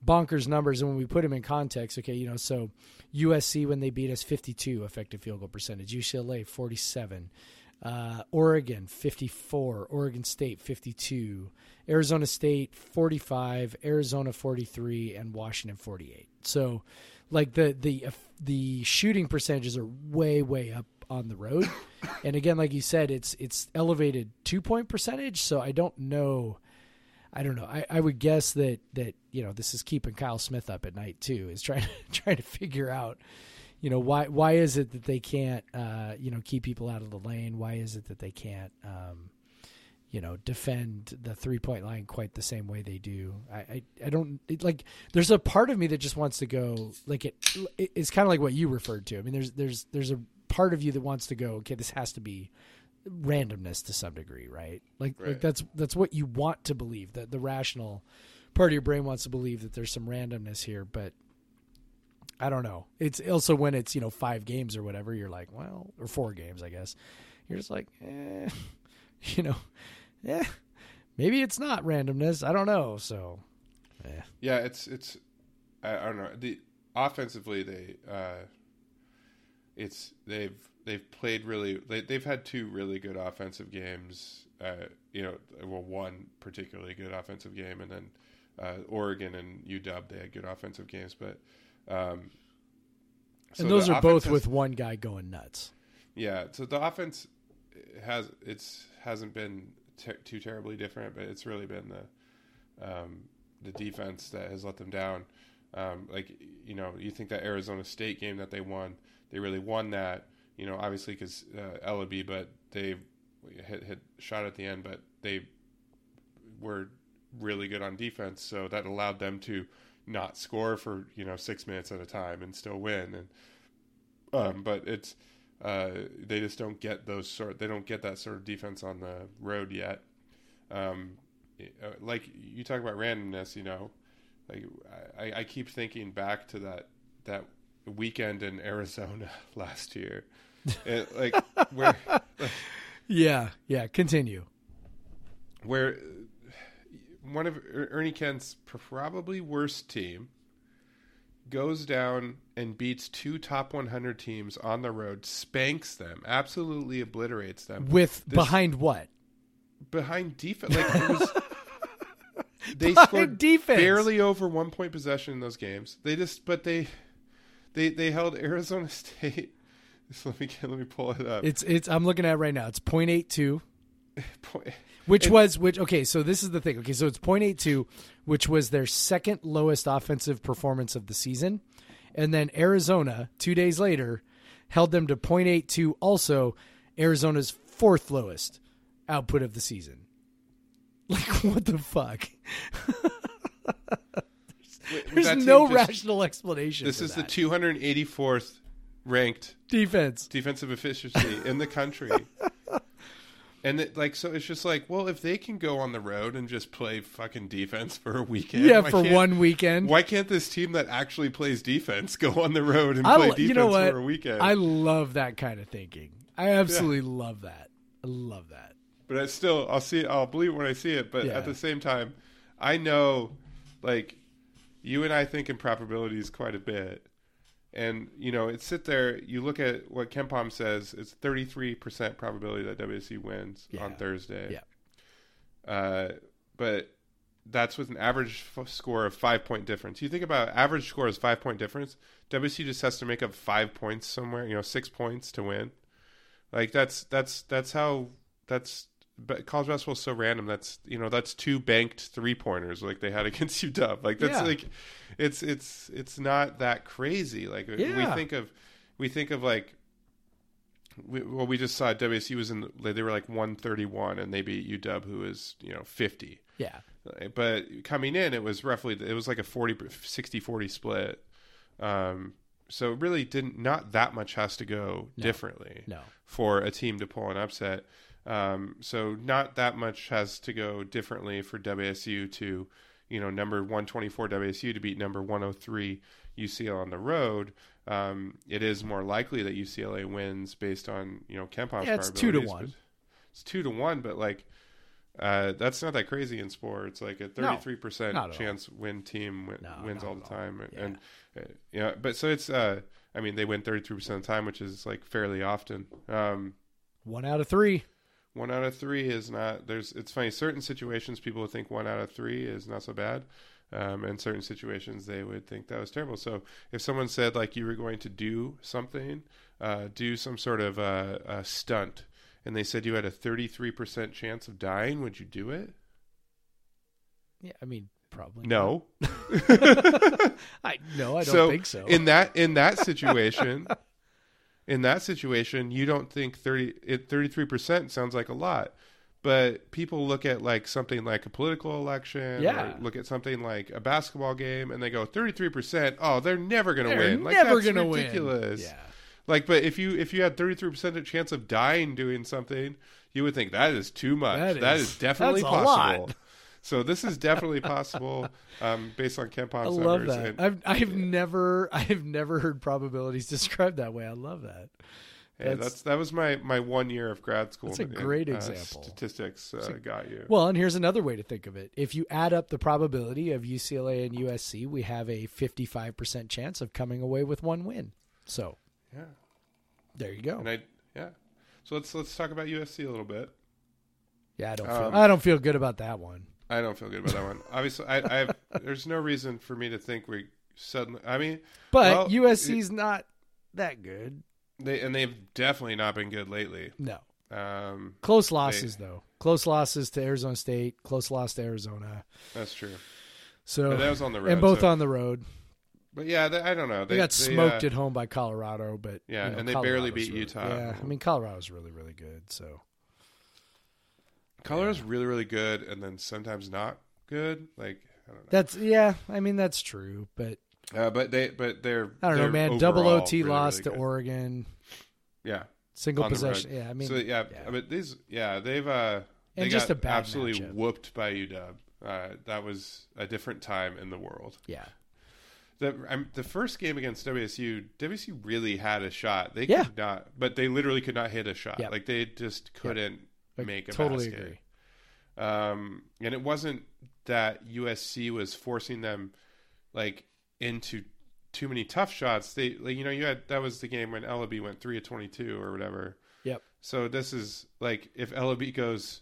bonkers numbers. And when we put them in context okay you know so USC when they beat us 52 effective field goal percentage. UCLA 47 uh, Oregon 54, Oregon State 52, Arizona State 45, Arizona 43, and Washington 48. So, like the the the shooting percentages are way way up on the road, and again, like you said, it's it's elevated two point percentage. So I don't know. I don't know. I, I would guess that that you know this is keeping Kyle Smith up at night too. Is trying to, trying to figure out you know why why is it that they can't uh, you know keep people out of the lane? Why is it that they can't um, you know defend the three point line quite the same way they do? I I, I don't it, like. There's a part of me that just wants to go like it. It's kind of like what you referred to. I mean, there's there's there's a part of you that wants to go. Okay, this has to be randomness to some degree, right? Like, Right. like that's that's what you want to believe. That the rational part of your brain wants to believe that there's some randomness here, but I don't know. It's also when it's you know five games or whatever. You're like, well, or four games, I guess. You're just like, eh, you know, yeah, maybe it's not randomness. I don't know. So, eh. Yeah, it's it's I, I don't know. The offensively they uh it's they've they've played really they they've had two really good offensive games. Uh you know, well one particularly good offensive game and then uh Oregon and UW they had good offensive games, but um so and those are both has- with one guy going nuts. yeah, so the offense has it's hasn't been too terribly different, but it's really been the um, the defense that has let them down. Um, like you know, you think that Arizona State game that they won, they really won that. You know, obviously because uh, Elleby, but they hit hit shot at the end, but they were really good on defense, so that allowed them to not score for you know six minutes at a time and still win. And um, but it's uh, they just don't get those sort. They don't get that sort of defense on the road yet. Um, uh, like you talk about randomness, you know, like I, I keep thinking back to that that weekend in Arizona last year, It- like where Yeah, yeah. Continue. where one of Er- Ernie Kent's probably worst team goes down and beats two top 100 teams on the road, spanks them, absolutely obliterates them. With This- behind what? behind defense. Like it was, they Behind scored defense. barely over one point possession in those games. They just, but they, they, they held Arizona State. Just let me get, let me pull it up. It's it's. I'm looking at it right now. It's .82. Which was which okay, so this is the thing. Okay, so it's .82, which was their second lowest offensive performance of the season. And then Arizona, 2 days later, held them to .82 also Arizona's fourth lowest output of the season. Like what the fuck? There's team no just- rational explanation. This is that. the 284th ranked defense. defensive efficiency in the country. And it, like so, it's just like, well, if they can go on the road and just play fucking defense for a weekend, Yeah, for one weekend. Why can't this team that actually plays defense go on the road and I play defense you know for a weekend? I love that kind of thinking. I absolutely love that. I love that. but I still, I'll see, I'll believe it when I see it. But Yeah. at the same time, I know, like, you and I think in probabilities quite a bit. And you know, it's sit there. You look at what KenPom says. It's thirty three percent probability that WSC wins Yeah. on Thursday. Yeah. Uh, but that's with an average f- score of five point difference. You think about average score is five point difference. WC just has to make up five points somewhere. You know, six points to win. Like that's that's that's how that's. But college basketball is so random. That's you know that's two banked three pointers like they had against UW. Like that's Yeah. like, it's it's it's not that crazy. Like we think of we think of like we, well, we just saw WSU was in. They were like one thirty one, and they beat UW, who is you know fifty. Yeah. But coming in, it was roughly it was like a 40, 60 40 split. Um, so it really didn't not that much has to go differently No. for a team to pull an upset. Um, so not that much has to go differently for WSU to, you know, number 124 WSU to beat number 103 UCLA on the road. Um, it is more likely that UCLA wins based on you know KenPom's Yeah, it's two to one. It's two to one, but like. Uh, that's not that crazy in sports. Like a thirty-three percent not at all. chance win team win, No, wins all the all. time, and, Yeah. and uh, yeah, but so it's uh, I mean they win thirty-three percent of the time, which is like fairly often. Um, One out of three. One out of three is not. There's. It's funny. Certain situations, people would think one out of three is not so bad. Um, and certain situations, they would think that was terrible. So, if someone said like you were going to do something, uh, do some sort of uh, a stunt, and they said you had a 33% chance of dying, would you do it? Yeah, I mean probably. No. I no, I don't so, think so. In that in that situation, in that situation, you don't think 30 it 33% sounds like a lot. But people look at like something like a political election, Yeah. or look at something like a basketball game, and they go thirty three percent. Oh, they're never going to win. Like, never that's gonna ridiculous. win. Yeah. Like, but if you if you had thirty three percent chance of dying doing something, you would think that is too much. That that is- is, definitely possible. So this is definitely possible, um, based on Ken I love numbers. that. And- I've I've never I've never heard probabilities described that way. I love that. Yeah, That's- that's that was my my one year of grad school. That's a and, great uh, example. Statistics uh, got you. Well, and here's another way to think of it. If you add up the probability of UCLA and USC, we have a 55% chance of coming away with one win. So, yeah, there you go. and I yeah. So let's let's talk about USC a little bit. yeah, I don't feel um, I don't feel good about that one. I don't feel good about that one. Obviously, I, I have, there's no reason for me to think we suddenly. I mean, But well, USC's not that good. they and they've definitely not been good lately. No. Um, Close losses though. Close losses to Arizona State, close loss to Arizona. that's true. So But that was on the road. and both so- on the road. But yeah, they, I don't know. They, got smoked uh, at home by Colorado, but Yeah, you know, and they barely beat really- Utah. Yeah, I mean Colorado's really really good. So Colorado's really really good, and then sometimes not good. Like I don't know. that's yeah. I mean that's true, but Uh, but they but they're I don't know, they're man. Double OT really, loss really to. Oregon, Yeah, single on the road. possession. Yeah, I mean, so yeah, yeah. but these yeah they've uh they And just got a bad absolutely matchup. whooped by UW. Uh, that was a different time in the world. yeah, The I'm, the first game against WSU, WSU really had a shot. They Yeah. could not, but they literally could not hit a shot. Yep. Like they just couldn't Like, make a totally basket. agree. Um, and it wasn't that USC was forcing them like into too many tough shots. They like you know you had that was the game when Elleby went three of twenty two or whatever. Yep. So this is like if Elleby goes,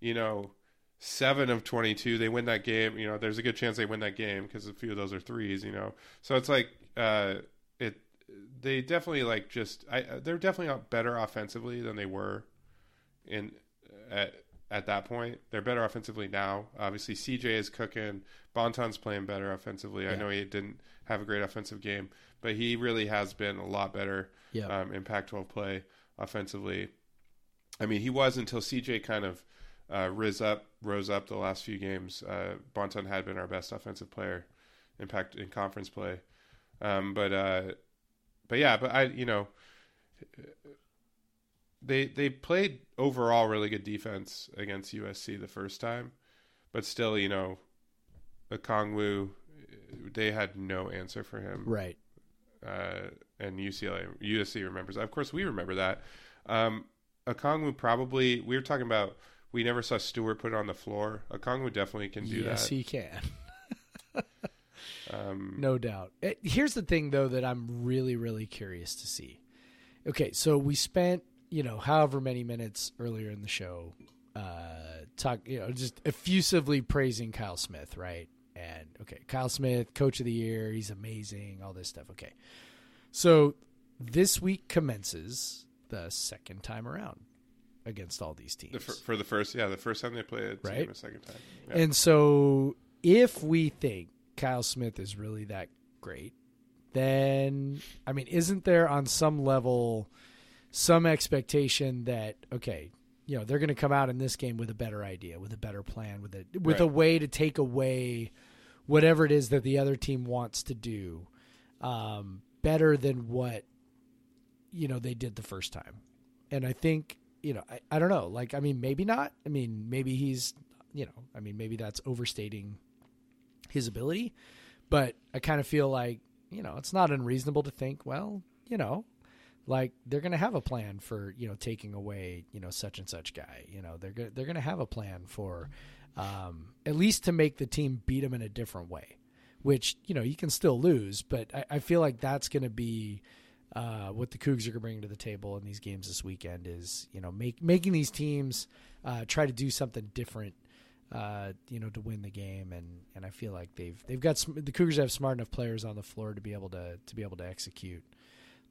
you know, seven of twenty two, they win that game. You know, there's a good chance they win that game because a few of those are threes. You know, so it's like uh, it. They definitely like just I. They're definitely better offensively than they were in at at that point. They're better offensively now. Obviously, CJ is cooking. Bonton's playing better offensively. I know he didn't have a great offensive game, but he really has been a lot better Yeah. um, in Pac-12 play offensively. I mean, he was until CJ kind of uh, rose up, rose up the last few games. Uh, Bonton had been our best offensive player in Pac- in conference play, um, but uh, but yeah, but I you know they they played overall really good defense against USC the first time, but still you know, Okongwu they had no answer for him right. uh, and UCLA, USC remembers. Of course, we remember that. Um, probably. We were talking about. We never saw Stewart put it on the floor. Okongwu definitely can do yes, that. Yes, he can. Um, No doubt. Eh, Here's the thing, though, that I'm really, really curious to see. Okay, so we spent, you know, however many minutes earlier in the show, uh, talk, you know, just effusively praising Kyle Smith, right? And okay, Kyle Smith, coach of the year, he's amazing, all this stuff. Okay, so this week commences the second time around against all these teams. the, for the first, yeah, the first time they played a team Right. a second time. Yeah. And so, if we think Kyle Smith is really that great, then I mean, isn't there on some level some expectation that okay, you know, they're going to come out in this game with a better idea, with a better plan, with a with a way to take away whatever it is that the other team wants to do, um, better than what you know they did the first time. And I think you know, I, I don't know. Like, I mean, maybe not. I mean, maybe he's, you know, I mean, maybe that's overstating his ability. But I kind of feel like, you know, it's not unreasonable to think, well, you know, like they're going to have a plan for, you know, taking away, you know, such and such guy. You know, they're go- they're going to have a plan for um, at least to make the team beat them in a different way, which, you know, you can still lose, but I, I feel like that's going to be uh, what the Cougs are bringing to bring to the table in these games this weekend is you know make, making these teams uh, try to do something different, uh, you know, to win the game, and, and I feel like they've they've got some, the Cougars have smart enough players on the floor to be able to to be able to execute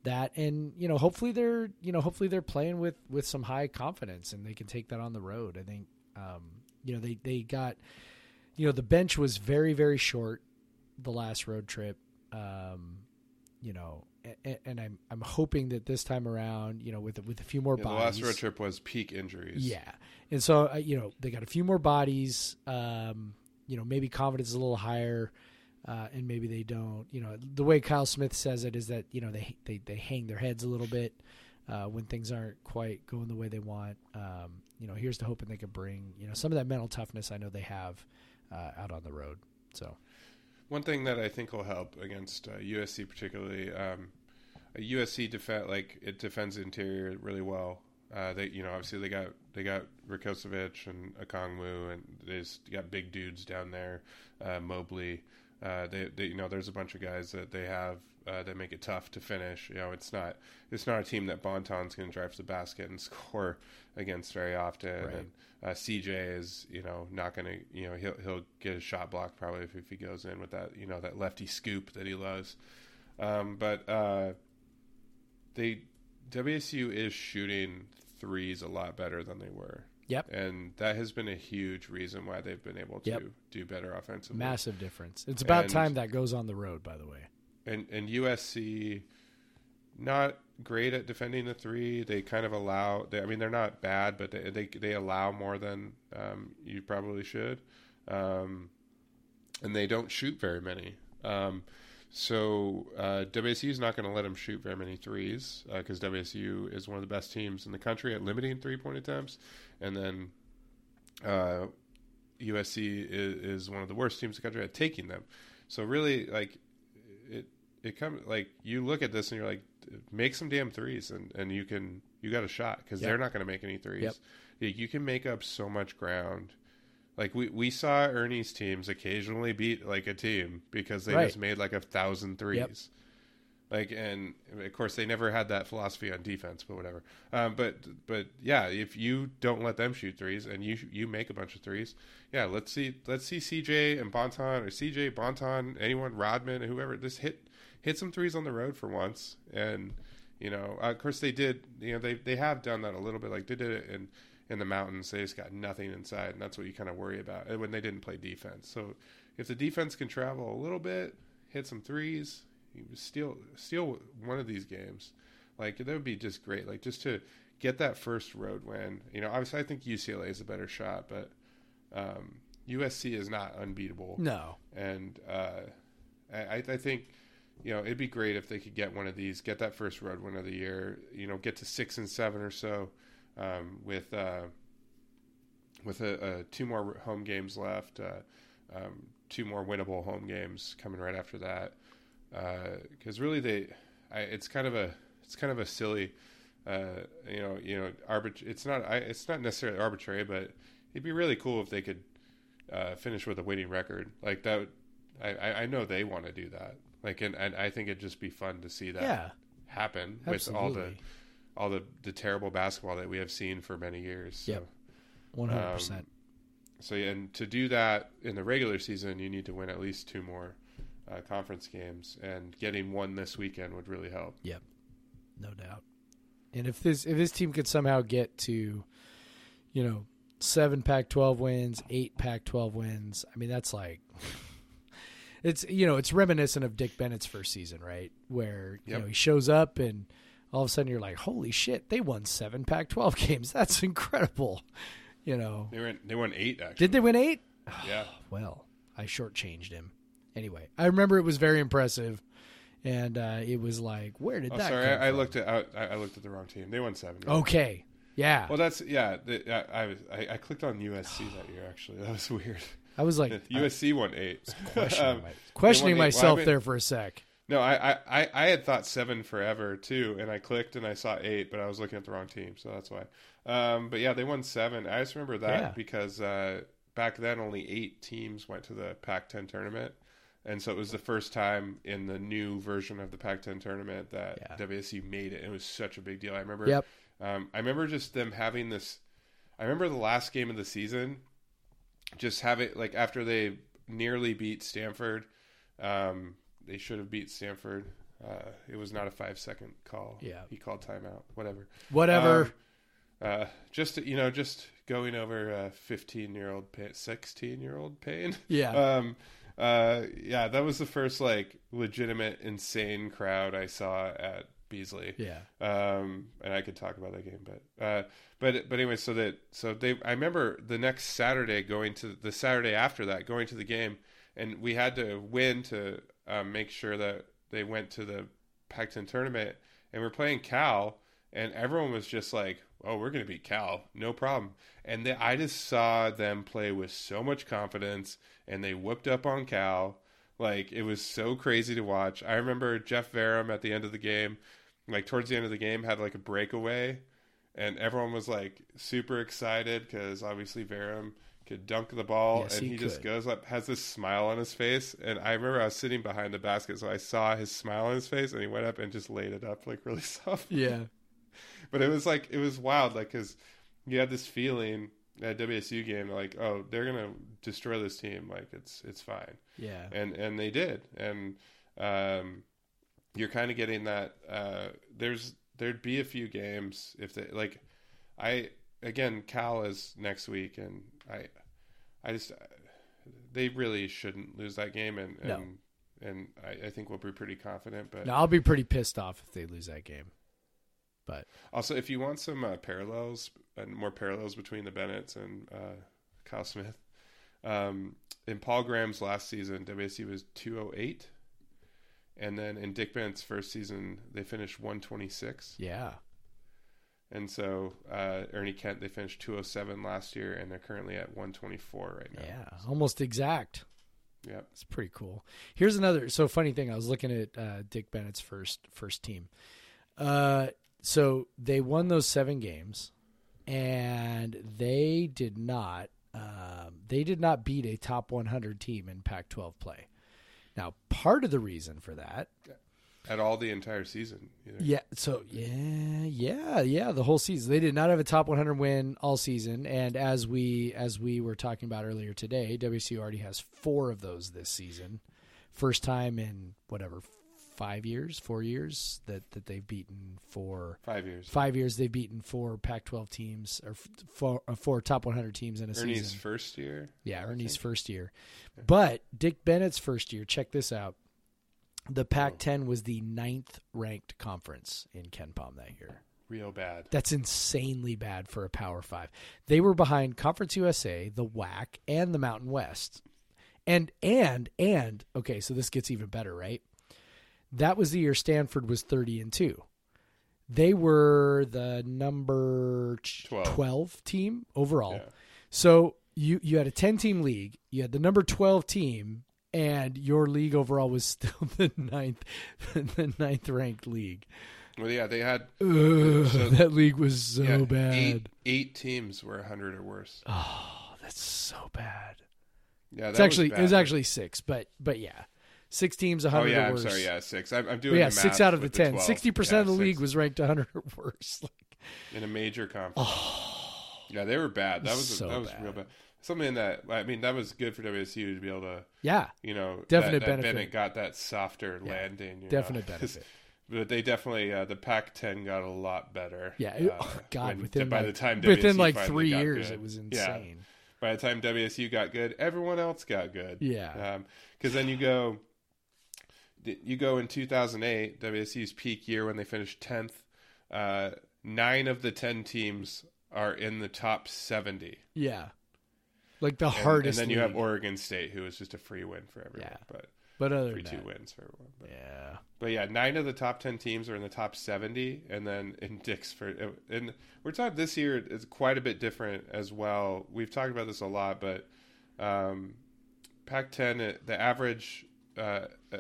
that, and you know hopefully they're you know hopefully they're playing with with some high confidence and they can take that on the road. I think um, you know they they got you know the bench was very very short the last road trip. Um, you know, and, and I'm I'm hoping that this time around, you know, with with a few more Yeah, the bodies, last road trip was peak injuries. yeah, and so uh, you know they got a few more bodies. Um, you know, maybe confidence is a little higher, uh, and maybe they don't. You know, the way Kyle Smith says it is that you know they they they hang their heads a little bit uh, when things aren't quite going the way they want. Um, you know, here's to hoping they can bring you know some of that mental toughness I know they have uh, out on the road. So One thing that I think will help against uh, USC, particularly, um, USC defend like it defends the interior really well. Uh, they, you know, obviously they got they got Rakocevic and Okongwu, and they got big dudes down there. Uh, Mobley, uh, they, they, you know, there's a bunch of guys that they have uh, that make it tough to finish. You know, it's not it's not a team that Bonton's going to drive to the basket and score against very often. Right. And uh, CJ is, you know, not going to, you know, he'll he'll get a shot blocked probably if, if he goes in with that, you know, that lefty scoop that he loves. Um, but uh, they WSU is shooting threes a lot better than they were. Yep. And that has been a huge reason why they've been able to Yep. do better offensively. massive difference. It's about And- time that goes on the road. By the way, and and USC not great at defending the three. They kind of allow. They, I mean, they're not bad, but they they, they allow more than um, you probably should, um, and they don't shoot very many. Um, so uh, WSU is not going to let them shoot very many threes because WSU is one of the best teams in the country at limiting three point attempts, and then uh, USC is, is one of the worst teams in the country at taking them. So really, like it, it comes like you look at this and you're like, make some damn threes, and, and you can you got a shot because Yep. they're not going to make any threes. Yep. You- can make up so much ground. Like we, we saw Ernie's teams occasionally beat like a team because they Right. just made like a thousand threes. Yep. Like and of course they never had that philosophy on defense, but whatever. Um, but but yeah, if you don't let them shoot threes and you you make a bunch of threes, yeah, let's see let's see CJ and Bonton or CJ Bonton, anyone Rodman, whoever, just hit hit some threes on the road for once. And you know, of course they did. You know, they they have done that a little bit. Like they did it in in the mountains. They just got nothing inside, and that's what you kind of worry about when they didn't play defense. So if the defense can travel a little bit, hit some threes, you steal steal one of these games. Like that would be just great. Like just to get that first road win. You know, obviously I think UCLA is a better shot, but um, USC is not unbeatable no, and uh, I, I think you know it'd be great if they could get one of these, get that first road win of the year. You know, get to six and seven or so um, with uh, with a, a two more home games left, uh, um, two more winnable home games coming right after that. Because really, they I, it's kind of a it's kind of a silly. Uh, you know, you know, arbit- It's not. I, it's not necessarily arbitrary, but it'd be really cool if they could uh, finish with a winning record like that. would- I, I, know they want to do that. Like, and, and I think it'd just be fun to see that yeah, happen with all the all the, the terrible basketball that we have seen for many years. So, Yep. one hundred percent. so yeah, and to do that in the regular season, you need to win at least two more uh, conference games, and getting one this weekend would really help. Yep, no doubt. And if this if this team could somehow get to, you know, seven Pac-12 wins, eight Pac-12 wins, I mean that's like, it's you know it's reminiscent of Dick Bennett's first season, right? Where you Yep. know he shows up and all of a sudden you're like, holy shit, they won seven Pac-12 games. That's incredible. You know, They won they won eight actually. did they win eight? Yeah. Well, I shortchanged him. Anyway, I remember it was very impressive, and uh, it was like, where did Oh, that? sorry, come I, I looked at I, I looked at the wrong team. They won seven. right? Okay, Yeah, Well, that's yeah. The, I, I I, clicked on USC that year. Actually, that was weird. I was like USC won eight. questioning, Um, my- questioning they won. Well, I myself mean- there for a sec. No, I, I, I, I had thought seven forever too, and I clicked and I saw eight, but I was looking at the wrong team, so that's why. Um, but yeah, they won seven. I just remember that Yeah. because uh, back then only eight teams went to the Pac-10 tournament, and so it was the first time in the new version of the Pac-10 tournament that Yeah. WSU made it. It was such a big deal. I remember. Yep. Um, I remember just them having this. I remember the last game of the season, just have it like after they nearly beat Stanford. Um, they should have beat Stanford. Uh, it was not a five second call. Yeah. he called timeout. Whatever. Whatever. Um, uh, just you know, just going over a fifteen year old, sixteen year old pain. yeah. Um, uh, yeah, that was the first like legitimate insane crowd I saw at Beasley. yeah. Um, and I could talk about that game, but uh, but but anyway, so that so they I remember the next Saturday going to the Saturday after that going to the game, and we had to win to um, make sure that they went to the Pac-10 tournament, and we're playing Cal, and everyone was just like, "Oh, we're gonna beat Cal, no problem." And they, I just saw them play with so much confidence, and they whooped up on Cal. Like it was so crazy to watch. I remember Jeff Varem at the end of the game, like towards the end of the game, had like a breakaway, and everyone was like super excited because obviously Varem could dunk the ball, Yes, and he he, just goes up, has this smile on his face, and I remember I was sitting behind the basket, so I saw his smile on his face, and he went up and just laid it up like really soft. Yeah. But it was like it was wild, like because you had this feeling at WSU game, like oh they're gonna destroy this team, like it's it's fine Yeah. and and they did and um you're kind of getting that uh there's there'd be a few games if they like i again cal is next week and i i just they really shouldn't lose that game and and No. and I, I think we'll be pretty confident but Now I'll be pretty pissed off if they lose that game. But also if you want some uh, parallels and more parallels between the bennett's and uh kyle smith um in paul graham's last season wsu was 208 and then in dick bennett's first season they finished 126 yeah. and so uh ernie kent they finished 207 last year and they're currently at 124 right now Yeah. Almost exact. yep It's pretty cool. Here's another so funny thing. I was looking at uh, Dick Bennett's first first team. Uh, so they won those seven games, and they did not. Um, they did not beat a top 100 team in Pac-12 play. Now, part of the reason for that at all the entire season either. Yeah. So yeah, yeah, yeah. The whole season, they did not have a top 100 win all season, and as we as we were talking about earlier today, WSU already has four of those this season. First time in whatever five years, four years that that they've beaten four. five years Five years they've beaten four Pac-12 teams or four, uh, four top 100 teams in a season. ernie's first year Yeah, Ernie's first year. But Dick Bennett's first year, check this out. The Pac 10 was the ninth ranked conference in KenPom that year. real bad That's insanely bad for a Power Five. They were behind Conference USA, the WAC, and the Mountain West. And, and, and, okay, so this gets even better, right? That was the year Stanford was 30 and 2. They were the number 12. 12 team overall. Yeah. So you you had a 10 team league, you had the number 12 team and your league overall was still the ninth the ninth ranked league. well yeah they had Ugh, So- that league was so yeah, bad. eight, eight teams were 100 or worse Oh, that's so bad. yeah that It's actually it was actually 6, but but yeah. 6 teams Oh 100 yeah, or I'm sorry. Yeah, six. I'm, I'm But doing. yeah, the 6 out of the 10. 60% Yeah, of the six league was ranked 100 or worse. Like, in a major conference. Oh, Yeah, they were bad. That was So that was bad. real bad. Something that I mean, that was good for WSU to be able to, yeah, you know, Definite that, that benefit. Bennett got that softer Yeah, landing. you definite know, benefit. But they definitely uh, the Pac-10 got a lot better. Yeah, it- uh, oh, God, when- within by like, the time within like 3 years good. it was Yeah. insane. By the time WSU got good, everyone else got good. Yeah. Because then you go, you go in 2008, WSU's peak year when they finished 10th. Uh, nine of the 10 teams are in the top 70. Yeah. Like the And, hardest and then you have. Oregon State, who is just a free win for everyone. Yeah. But But other than two wins for everyone. But, yeah. but yeah, nine of the top ten teams are in the top seventy, and then in Dick's for and we're talking this year is quite a bit different as well. We've talked about this a lot, but um, Pac-10 the average uh, uh,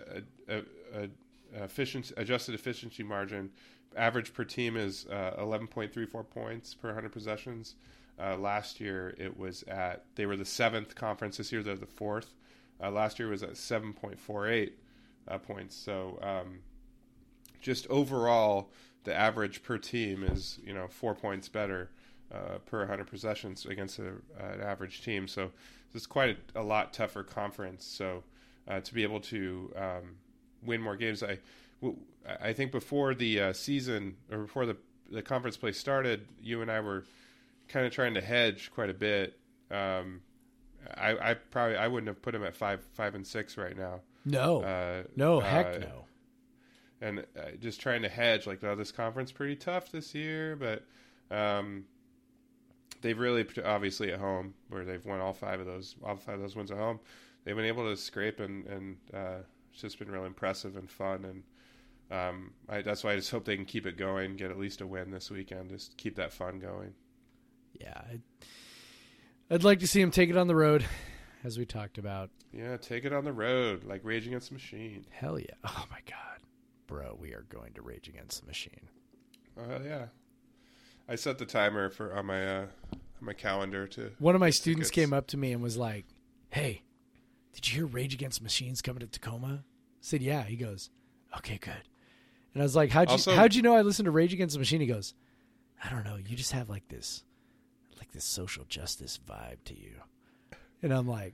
uh, uh, efficiency adjusted efficiency margin average per team is uh, 11.34 points per 100 possessions. Uh, last year it was at they were the seventh conference. This year they're the fourth. Uh, last year was at 7.48 uh, points. So um, just overall, the average per team is you know four points better uh, per 100 possessions against a, an average team. So it's quite a, a lot tougher conference. So uh, to be able to um, win more games, I I think before the uh, season or before the the conference play started, you and I were kind of trying to hedge quite a bit. Um, I, I probably I wouldn't have put him at five five and six right now. No. Uh, no, uh, heck no. and uh, just trying to hedge like oh this conference pretty tough this year but um, they've really obviously at home where they've won all five of those all five of those wins at home they've been able to scrape and and uh, it's just been really impressive and fun and um, I, that's why I just hope they can keep it going get at least a win this weekend just keep that fun going Yeah. I'd, I'd like to see them take it on the road, as we talked about. yeah take it on the road like Rage Against the Machine Hell yeah. Oh my God. Bro, we are going to Rage Against the Machine. oh yeah I set the timer for on my uh, on my calendar to One of my students tickets. came up to me and was like, Hey, did you hear Rage Against Machine's coming to Tacoma? I said, Yeah. He goes, Okay, good. And I was like, How'd you Also- how'd you know I listened to Rage Against the Machine? He goes, I don't know, you just have like this like this social justice vibe to you. And I'm like,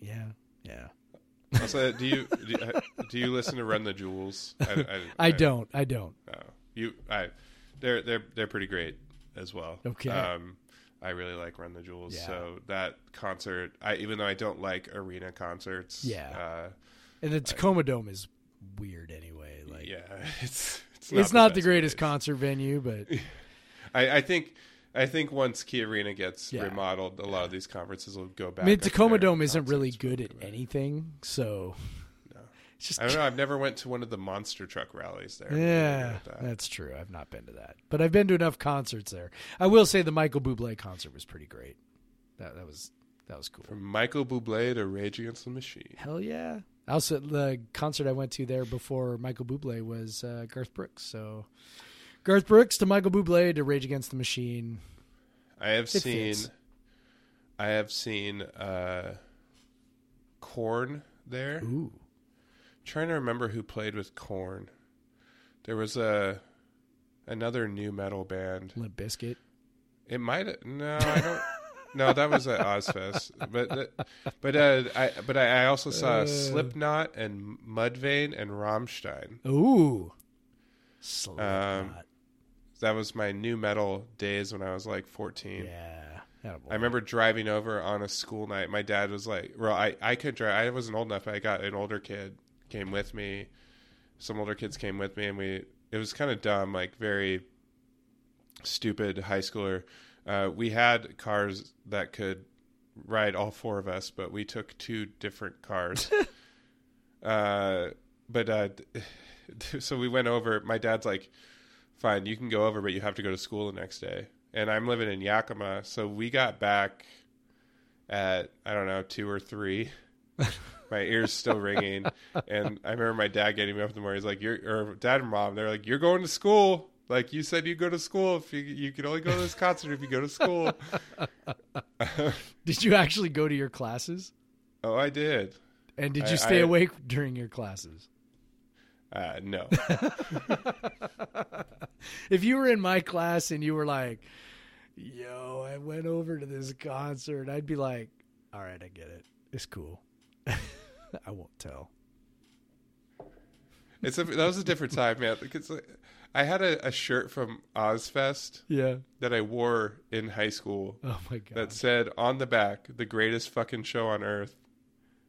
Yeah, yeah. Also, do you do you, do you listen to Run the Jewels? I, I don't. I don't. Oh, you, I, they're they're they're pretty great as well. Okay. Um, I really like Run the Jewels. Yeah. So that concert, I even though I don't like arena concerts, Yeah. uh, And the Tacoma Dome is weird anyway. Like yeah, it's it's it's not the greatest place. concert venue, but I, I think I think once Key Arena gets Yeah. remodeled, a lot of these conferences will go back. I mean, Tacoma Dome isn't really good at anything, so just I don't know. I've never went to one of the monster truck rallies there. Yeah, really good at that. that's true. I've not been to that, but I've been to enough concerts there. I will say the Michael Bublé concert was pretty great. That that was that was cool. From Michael Bublé to Rage Against the Machine. Hell yeah! Also, the concert I went to there before Michael Bublé was uh, Garth Brooks. So, Garth Brooks to Michael Bublé to Rage Against the Machine. I have It seen fits. I have seen uh Korn there. Ooh, trying to remember who played with Korn. There was a another nu metal band. Limp Bizkit. It might no, I don't. no, that was at Ozzfest. But but uh, I but I, also saw Uh. Slipknot and Mudvayne and Rammstein. Ooh, Slipknot. That was my nu metal days when I was like fourteen. yeah. I remember driving over on a school night. My dad was like, "Well, I I could drive. I wasn't old enough. I got an older kid came with me. Some older kids came with me, and we. It was kind of dumb, like very stupid high schooler. Uh, we had cars that could ride all four of us, but we took two different cars. uh, but uh, so we went over. My dad's like, "Fine, you can go over, but you have to go to school the next day." And I'm living in Yakima, so we got back at I don't know two or three. my ears still ringing, and I remember my dad getting me up in the morning. He's like, "You're," or dad and mom, they're like, "You're going to school." Like you said, you go to school. If you you can only go to this concert if you go to school. Did you actually go to your classes? oh, I did. And did I- you stay I- awake during your classes? Uh, no, If you were in my class and you were like, "Yo, I went over to this concert," I'd be like, "All right, I get it. It's cool. I won't tell." it's a, that was a different time, man. Because like, I had a, a shirt from Ozzfest Yeah. that I wore in high school Oh my god. that said on the back, "The greatest fucking show on earth,"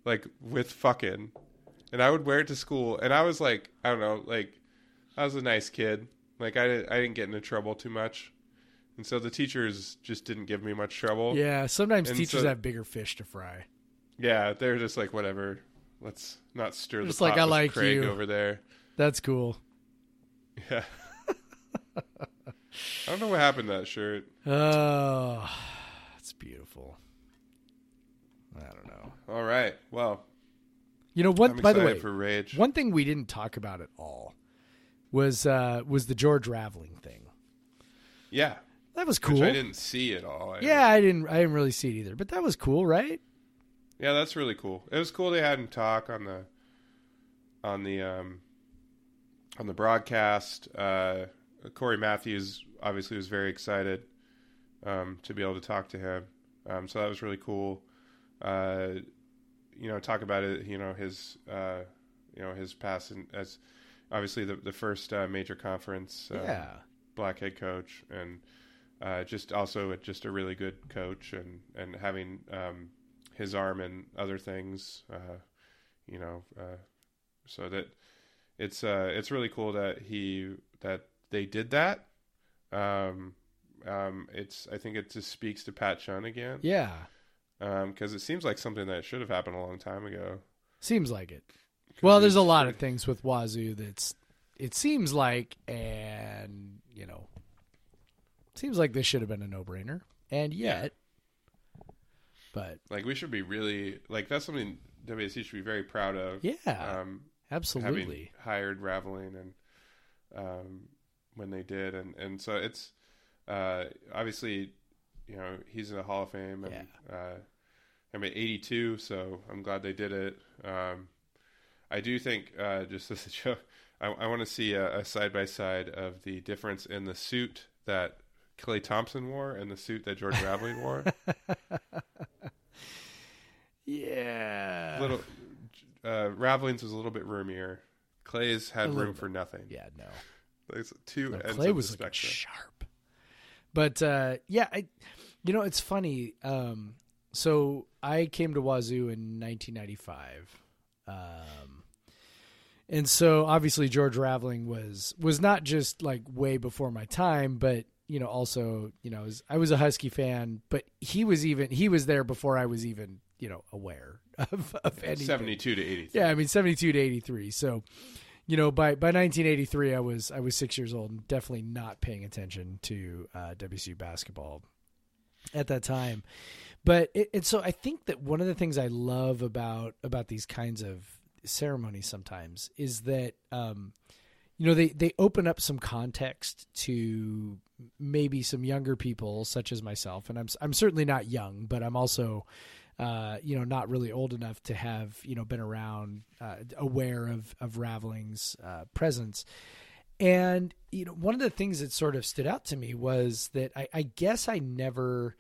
like with fucking, and I would wear it to school, and I was like, I don't know, like I was a nice kid, like I didn't, I didn't get into trouble too much, and so the teachers just didn't give me much trouble. yeah. Sometimes And teachers so- have bigger fish to fry. yeah, they're just like whatever, let's not stir Just the like, pot I like Craig you. over there. That's cool. Yeah. I don't know what happened to that shirt. Oh, it's beautiful. I don't know. All right. Well, You know what? By the way, for Rage. one thing we didn't talk about at all was uh, was the George Raveling thing. Yeah. That was Which cool. I didn't see at all. I- Yeah, I didn't. I didn't really see it either, but that was cool, right? Yeah, that's really cool. It was cool they had him talk on the on the um on the broadcast. Uh Corey Matthews obviously was very excited um to be able to talk to him. Um so that was really cool. Uh you know, talk about it, you know, his uh you know, his past as obviously the the first uh, major conference uh, yeah. black head coach and uh, just also a- just a really good coach and and having um, his arm and other things uh, you know uh, so that it's uh, it's really cool that he that they did that. Um, um, it's I think it just speaks to Pat Chun again. Yeah. because it seems like something that should have happened a long time ago. Seems like it. Well, there's a lot of things with Wazzu that's it seems like, and you know, seems like this should have been a no-brainer, and yet, but like we should be really like that's something WSU should be very proud of yeah, um, having absolutely. hired Raveling and um, when they did, and and so it's uh, obviously you know he's in the Hall of Fame, and uh, I mean eighty two, so I'm glad they did it. Um, I do think uh, just as a joke, I, I want to see a side by side of the difference in the suit that Klay Thompson wore and the suit that George Raveling wore. Yeah. little uh, Raveling's was a little bit roomier. Klay's had room bit. for nothing. Yeah, no. It's two No, ends Klay of was the looking spectrum. sharp. But uh, yeah, I, you know, it's funny. Um, so I came to Wazzu in 1995, um, and so obviously George Raveling was was not just like way before my time, but you know, also you know, I was, I was a Husky fan, but he was even he was there before I was even you know aware of, of anything. 72 to 83. Yeah, I mean 72 to 83. So, you know, by by 1983 I was I was 6 years old and definitely not paying attention to uh WSU basketball at that time. But it, and so I think that one of the things I love about about these kinds of ceremonies sometimes is that um you know they they open up some context to maybe some younger people such as myself and I'm I'm certainly not young but I'm also uh, you know, not really old enough to have, you know, been around, uh, aware of, of Raveling's uh, presence. And, you know, one of the things that sort of stood out to me was that I, I guess I never,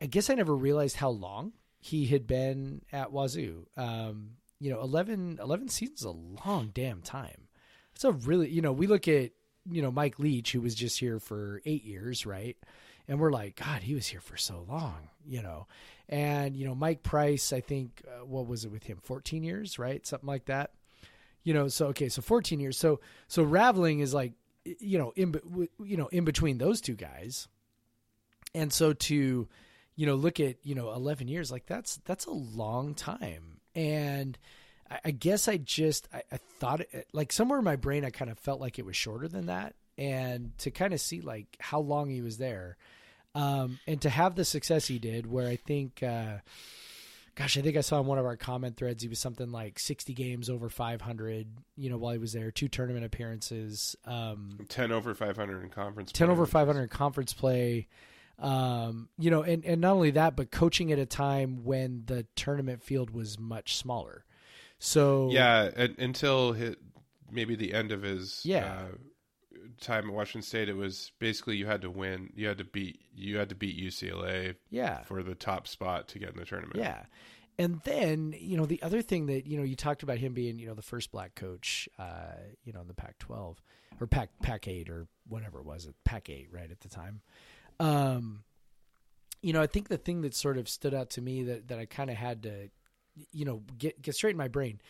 I, guess I never realized how long he had been at Wazzu. Um, you know, 11, 11 seasons a long damn time. It's a really, you know, we look at, you know, Mike Leach, who was just here for eight years, right? And we're like, God, he was here for so long, you know. And you know, Mike Price, I think, uh, what was it with him? Fourteen years, right? Something like that. You know, so okay, so fourteen years. So so Raveling is like, you know, in you know, in between those two guys. And so to, you know, look at you know eleven years, like that's that's a long time. And I, guess I just I, I thought it, like somewhere in my brain I kind of felt like it was shorter than that. And to kind of see like how long he was there, um, and to have the success he did, where I think, uh, gosh, I think I saw in one of our comment threads he was something like sixty games over five hundred. You know, while he was there, two tournament appearances, um, 10 over 500 in conference. ten play, over which is- five hundred conference play. Um, you know, and and not only that, but coaching at a time when the tournament field was much smaller. So Yeah, and, until hit, maybe the end of his Yeah. uh, time at Washington State, it was basically you had to win. You had to beat. You had to beat UCLA yeah, for the top spot to get in the tournament. Yeah. And then, you know, the other thing that, you know, you talked about him being, you know, the first black coach, uh, you know, in the Pac 12 or Pac, Pac 8 or whatever it was, Pac 8, right, at the time. Um, you know, I think the thing that sort of stood out to me that, that I kind of had to, you know, get, get straight in my brain,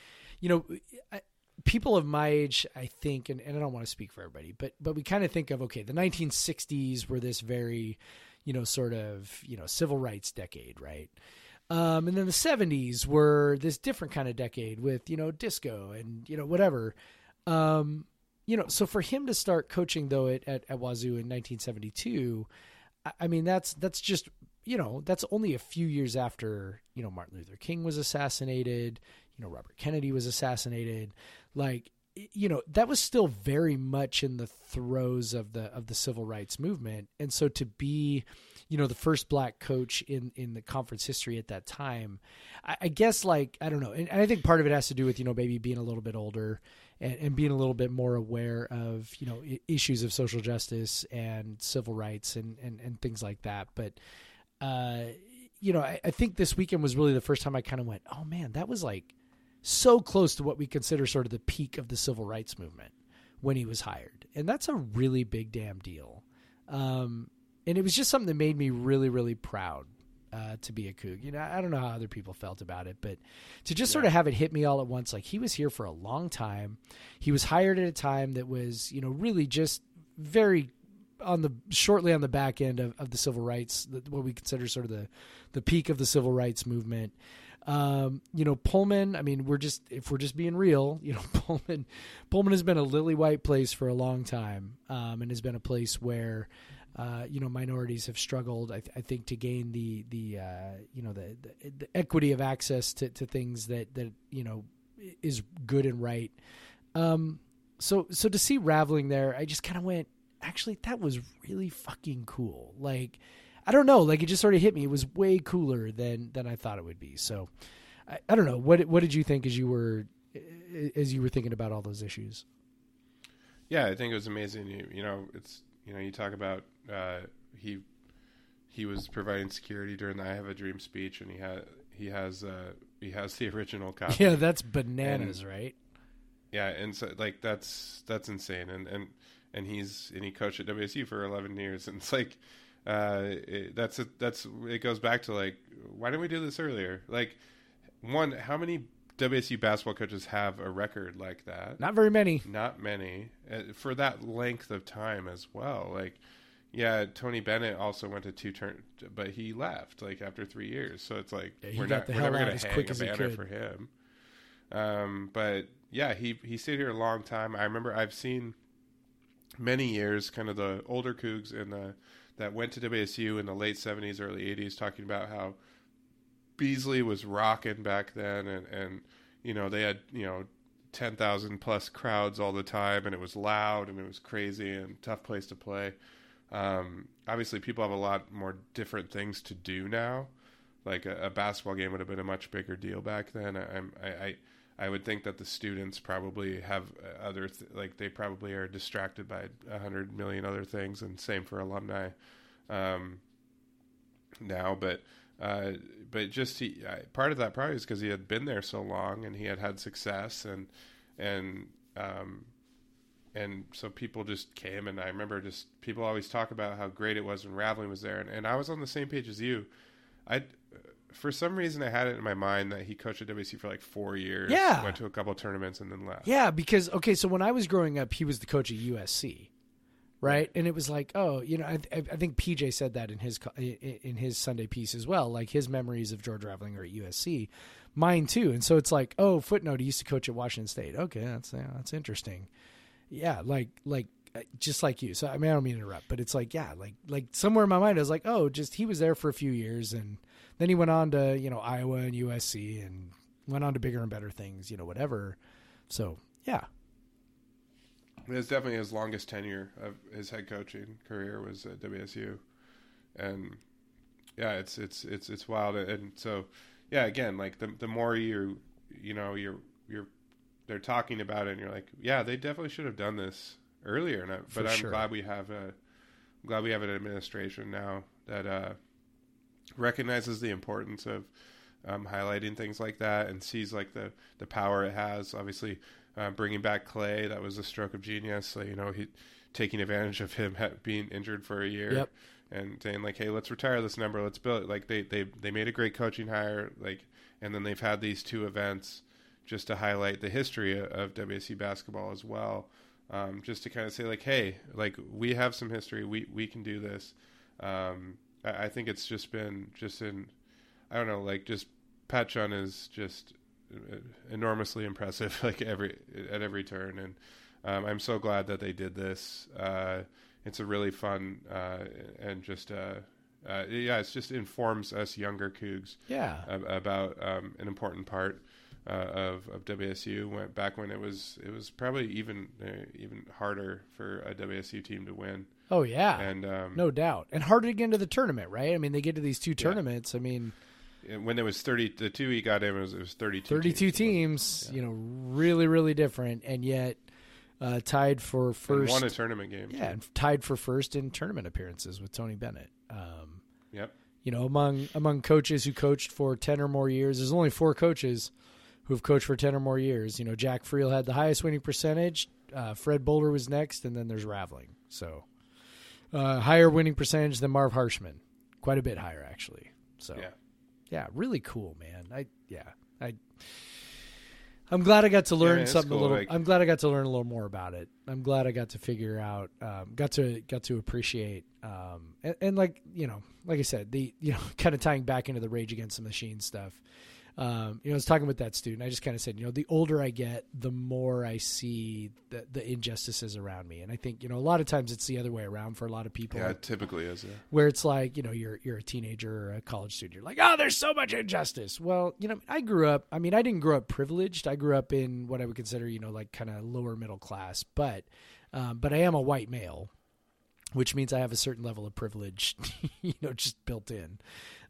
you know, I, people of my age, I think, and, and I don't want to speak for everybody, but, but we kind of think of, okay, the 1960s were this very, you know, sort of, you know, civil rights decade, right? Um, and then the 70s were this different kind of decade with, you know, disco and, you know, whatever. Um, you know, so for him to start coaching though at, at, at Wazzu in 1972, I, I mean, that's, that's just, you know, that's only a few years after, you know, Martin Luther King was assassinated, you know, Robert Kennedy was assassinated. Like, you know that was still very much in the throes of the of the civil rights movement. And so to be you know the first black coach in in the conference history at that time i, I guess like i don't know. And, and, i think part of it has to do with you know maybe being a little bit older and, and being a little bit more aware of you know issues of social justice and civil rights and and, and things like that. But uh you know I, I think this weekend was really the first time i kind of went oh man that was like so close to what we consider sort of the peak of the civil rights movement when he was hired. And that's a really big damn deal. Um, and it was just something that made me really, really proud uh, to be a Coug. You know, I don't know how other people felt about it, but to just yeah. sort of have it hit me all at once, like he was here for a long time. He was hired at a time that was, you know, really just very on the shortly on the back end of, of the civil rights, what we consider sort of the the peak of the civil rights movement. Um, you know, Pullman, I mean, we're just, if we're just being real, you know, Pullman, Pullman has been a lily white place for a long time. Um, and has been a place where, uh, you know, minorities have struggled, I, th- I, think, to gain the, the, uh, you know, the, the, the, equity of access to, to things that, that, you know, is good and right. Um, so, so to see Raveling there, I just kind of went, actually, that was really fucking cool. Like, I don't know, like it just sort of hit me. It was way cooler than than I thought it would be. So I, I don't know. What what did you think as you were as you were thinking about all those issues? Yeah, I think it was amazing. You, you know, it's you know, you talk about uh, he he was providing security during the "I Have a Dream" speech, and he had he has uh, he has the original copy. Yeah, that's bananas, and, right? Yeah, and so like that's that's insane, and and and he's and he coached at WSU for eleven years, and it's like uh, it, that's a, that's it goes back to like why didn't we do this earlier? Like one, how many WSU basketball coaches have a record like that? Not very many. Not many uh, for that length of time as well. Like, yeah, Tony Bennett also went to two turn, but he left like after three years. So it's like yeah, we're not we're never going to hang a banner for him. Um, but yeah, he he stayed here a long time. I remember I've seen many years, kind of the older Cougs and the that went to WSU in the late 70s, early 80s, talking about how Beasley was rocking back then, and and you know they had you know 10,000 plus crowds all the time, and it was loud and it was crazy and tough place to play. Um, obviously, people have a lot more different things to do now. Like a, a basketball game would have been a much bigger deal back then. I, I, I I would think that the students probably have other th- like they probably are distracted by a hundred million other things, and same for alumni um, now. But uh, but just he, part of that probably is because he had been there so long and he had had success and and um, and so people just came and I remember just people always talk about how great it was when Raveling was there and, and I was on the same page as you. I for some reason I had it in my mind that he coached at WC for like four years. Yeah, went to a couple tournaments and then left. Yeah, because okay, so when I was growing up, he was the coach at USC, right? And it was like, oh, you know, I, I think PJ said that in his in his Sunday piece as well. Like his memories of George Raveling are at USC, mine too. And so it's like, oh, footnote, he used to coach at Washington State. Okay, that's yeah, that's interesting. Yeah, like like uh, just like you. So I mean, I don't mean to interrupt, but it's like, yeah, like like somewhere in my mind, I was like, oh, just he was there for a few years and then he went on to you know Iowa and USC and went on to bigger and better things, you know, whatever. So yeah, it's definitely his longest tenure of his head coaching career was at WSU, and yeah, it's it's it's it's wild. And so yeah, again, like the the more you you know you're you're they're talking about it, and you're like, yeah, they definitely should have done this earlier. And I, but I'm sure. glad we have a I'm glad we have an administration now that uh, recognizes the importance of um, highlighting things like that and sees like the the power it has. Obviously, uh, bringing back Klay that was a stroke of genius. So, you know, he taking advantage of him being injured for a year. Yep. And saying like, "Hey, let's retire this number. Let's build." It. Like they they they made a great coaching hire. Like, and then they've had these two events just to highlight the history of WSU basketball as well. Um, just to kind of say like, hey, like we have some history. We we can do this. Um, I think it's just been just in I don't know, like just Pat Chun is just uh, enormously impressive, like every at every turn, and um, I'm so glad that they did this. Uh, it's a really fun uh, and just uh, uh, yeah, it just informs us younger Cougs Yeah. ab- about um, an important part uh, of of WSU. Went back when it was it was probably even uh, even harder for a WSU team to win, Oh yeah. and um, no doubt. And harder to get into the tournament, right? I mean, they get to these two tournaments. I mean, when it was thirty, the two he got in was it was thirty two. 32 teams, you know, really, really different, and yet uh, tied for and first. won a tournament game. yeah, too. and tied for first in tournament appearances with Tony Bennett. Um, Yep. you know, among among coaches who coached for ten or more years, there's only four coaches who have coached for ten or more years. You know, Jack Friel had the highest winning percentage. Uh, Fred Bohler was next, and then there's Raveling. So, uh, higher winning percentage than Marv Harshman, quite a bit higher actually. So, Yeah. yeah, really cool, man. I yeah, I I'm glad I got to learn it's something cool, a little. like- I'm glad I got to learn a little more about it. I'm glad I got to figure out, um, got to got to appreciate, um, and, and like you know, like I said, the you know, kind of tying back into the Rage Against the Machine stuff. Um, you know, I was talking with that student. I just kind of said, you know, the older I get, the more I see the, the injustices around me, and I think you know, a lot of times it's the other way around for a lot of people Yeah, it typically is. Yeah. where it's like you know you're you're a teenager or a college student you're like oh there's so much injustice well you know i grew up i mean i didn't grow up privileged i grew up in what i would consider you know like kind of lower middle class but um, but i am a white male which means i have a certain level of privilege you know just built in.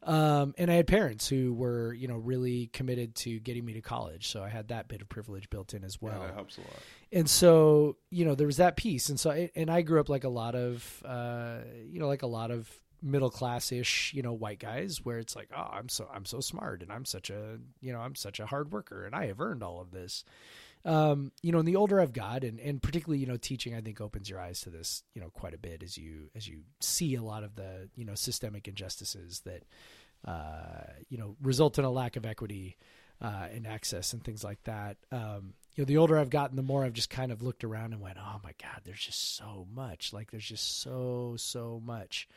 Um, and i had parents who were you know really committed to getting me to college. So i had that bit of privilege built in as well. yeah, that helps a lot. and so you know there was that piece. And so I, and i grew up like a lot of uh you know like a lot of middle class ish you know white guys where it's like oh i'm so i'm so smart and i'm such a you know i'm such a hard worker and i have earned all of this um you know and the older i've got and and particularly you know teaching i think opens your eyes to this you know quite a bit as you as you see a lot of the you know systemic injustices that uh you know result in a lack of equity uh, and access and things like that. Um, you know, the older I've gotten, the more I've just kind of looked around and went, "Oh my God, there's just so much. Like, there's just so so much,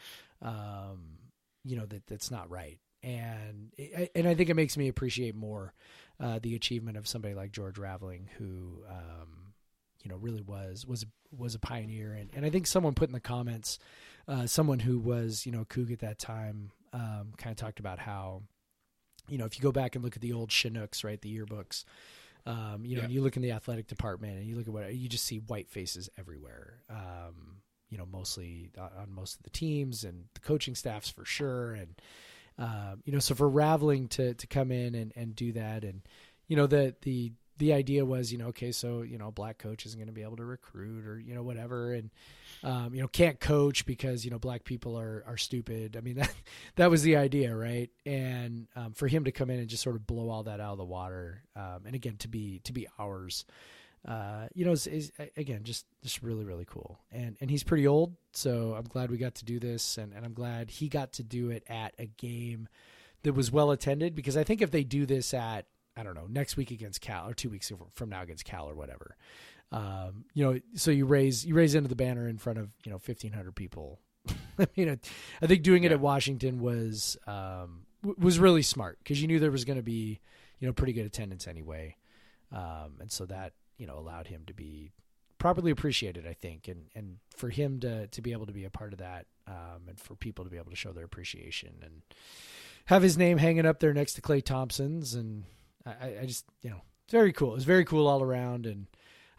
um, you know, that that's not right." And and I think it makes me appreciate more uh, the achievement of somebody like George Raveling, who um, you know really was was was a pioneer. And, and I think someone put in the comments, uh, someone who was you know a Coug at that time, um, kind of talked about how you know, if you go back and look at the old Chinooks, right, the yearbooks, um, you know, Yeah. you look in the athletic department and you look at what you just see white faces everywhere. Um, you know, mostly on, on most of the teams and the coaching staffs for sure. And, um, you know, so for Raveling to, to come in and, and do that and, you know, the, the, the idea was, you know, okay, so, you know, black coach isn't going to be able to recruit or, you know, whatever. And, um, you know, can't coach because, you know, black people are, are stupid. I mean, that, that was the idea, right? And um, for him to come in and just sort of blow all that out of the water, um, and again to be to be ours, uh, you know, again just just really really cool. And and he's pretty old, so I'm glad we got to do this, and, and I'm glad he got to do it at a game that was well attended because I think if they do this at I don't know next week against Cal or two weeks from now against Cal or whatever, um, you know, so you raise you raise into the banner in front of you know 1,500 people. I mean, I, I think doing it Yeah. at Washington was um, w- was really smart because you knew there was going to be you know pretty good attendance anyway, um, and so that you know allowed him to be properly appreciated, I think, and and for him to to be able to be a part of that, um, and for people to be able to show their appreciation and have his name hanging up there next to Klay Thompson's, and I, I- just you know it's very cool. It's very cool all around, and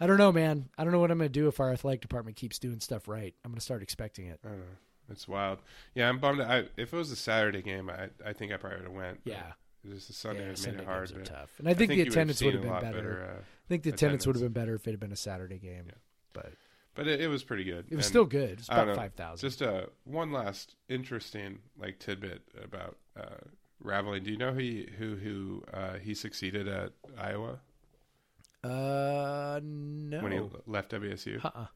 I don't know, man. I don't know what I'm going to do if our athletic department keeps doing stuff right. I'm going to start expecting it. I don't know. It's wild. Yeah, I'm bummed. I, if it was a Saturday game, I I think I probably would have went. Yeah. It was a Sunday. yeah, it made Sunday hard. games are tough, and I think, the you would've attendance would have been lot better. uh, I think the attendance would have been better if it had been a Saturday game, Yeah. but but it, it was pretty good. it was And still good. It's I about know. five thousand. Just uh, one last interesting like tidbit about uh, Raveling. Do you know who he, who who uh, he succeeded at Iowa Uh, no. when he left WSU? uh-uh.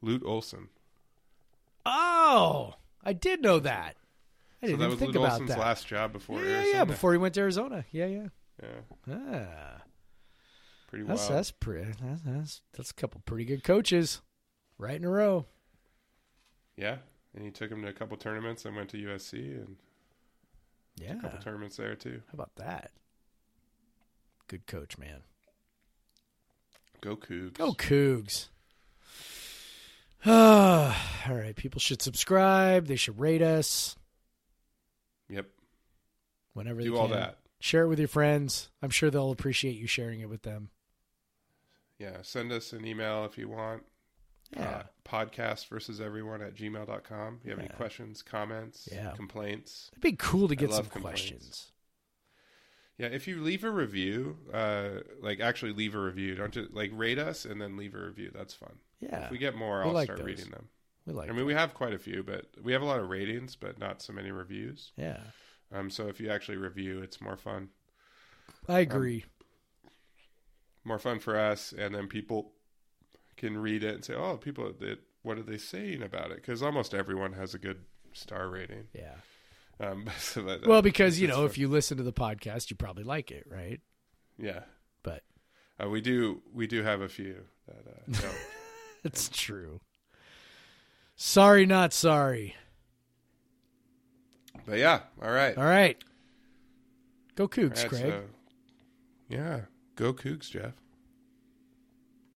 Lute Olson. Oh, I did know that. I So didn't that even was think about Olson's that. last job before yeah, Arizona. yeah, before he went to Arizona. Yeah, yeah. Yeah, Ah, pretty that's wild. that's pretty. That's, that's that's a couple pretty good coaches, right in a row. Yeah, and he took him to a couple tournaments and went to USC and Yeah. a couple tournaments there too. How about that? Good coach, man. Go Cougs. Go Cougs. All right. People should subscribe. They should rate us Yep. whenever they Do all can. that. Share it with your friends. I'm sure they'll appreciate you sharing it with them. Yeah. Send us an email if you want. Yeah. Uh, podcast versus everyone at gmail.com. You have any questions, comments, Yeah. complaints? It'd be cool to get some questions. Yeah, if you leave a review, uh, like actually leave a review, don't just like rate us and then leave a review. That's fun. Yeah. If we get more, We I'll like start those. reading them. We like I mean, we have quite a few, but we have a lot of ratings, but not so many reviews. Yeah. Um, so if you actually review, it's more fun, I agree. more fun for us, and then people can read it and say, "Oh, people, that what are they saying about it?" Because almost everyone has a good star rating. yeah. Um, so that, Well, because, you know, fun. if you listen to the podcast, you probably like it, right? yeah, But uh, we do we do have a few that uh, don't. it's true. Sorry, not sorry. but yeah, all right. All right. Go Cougs, right, Craig. so- yeah, go Cougs, Jeff.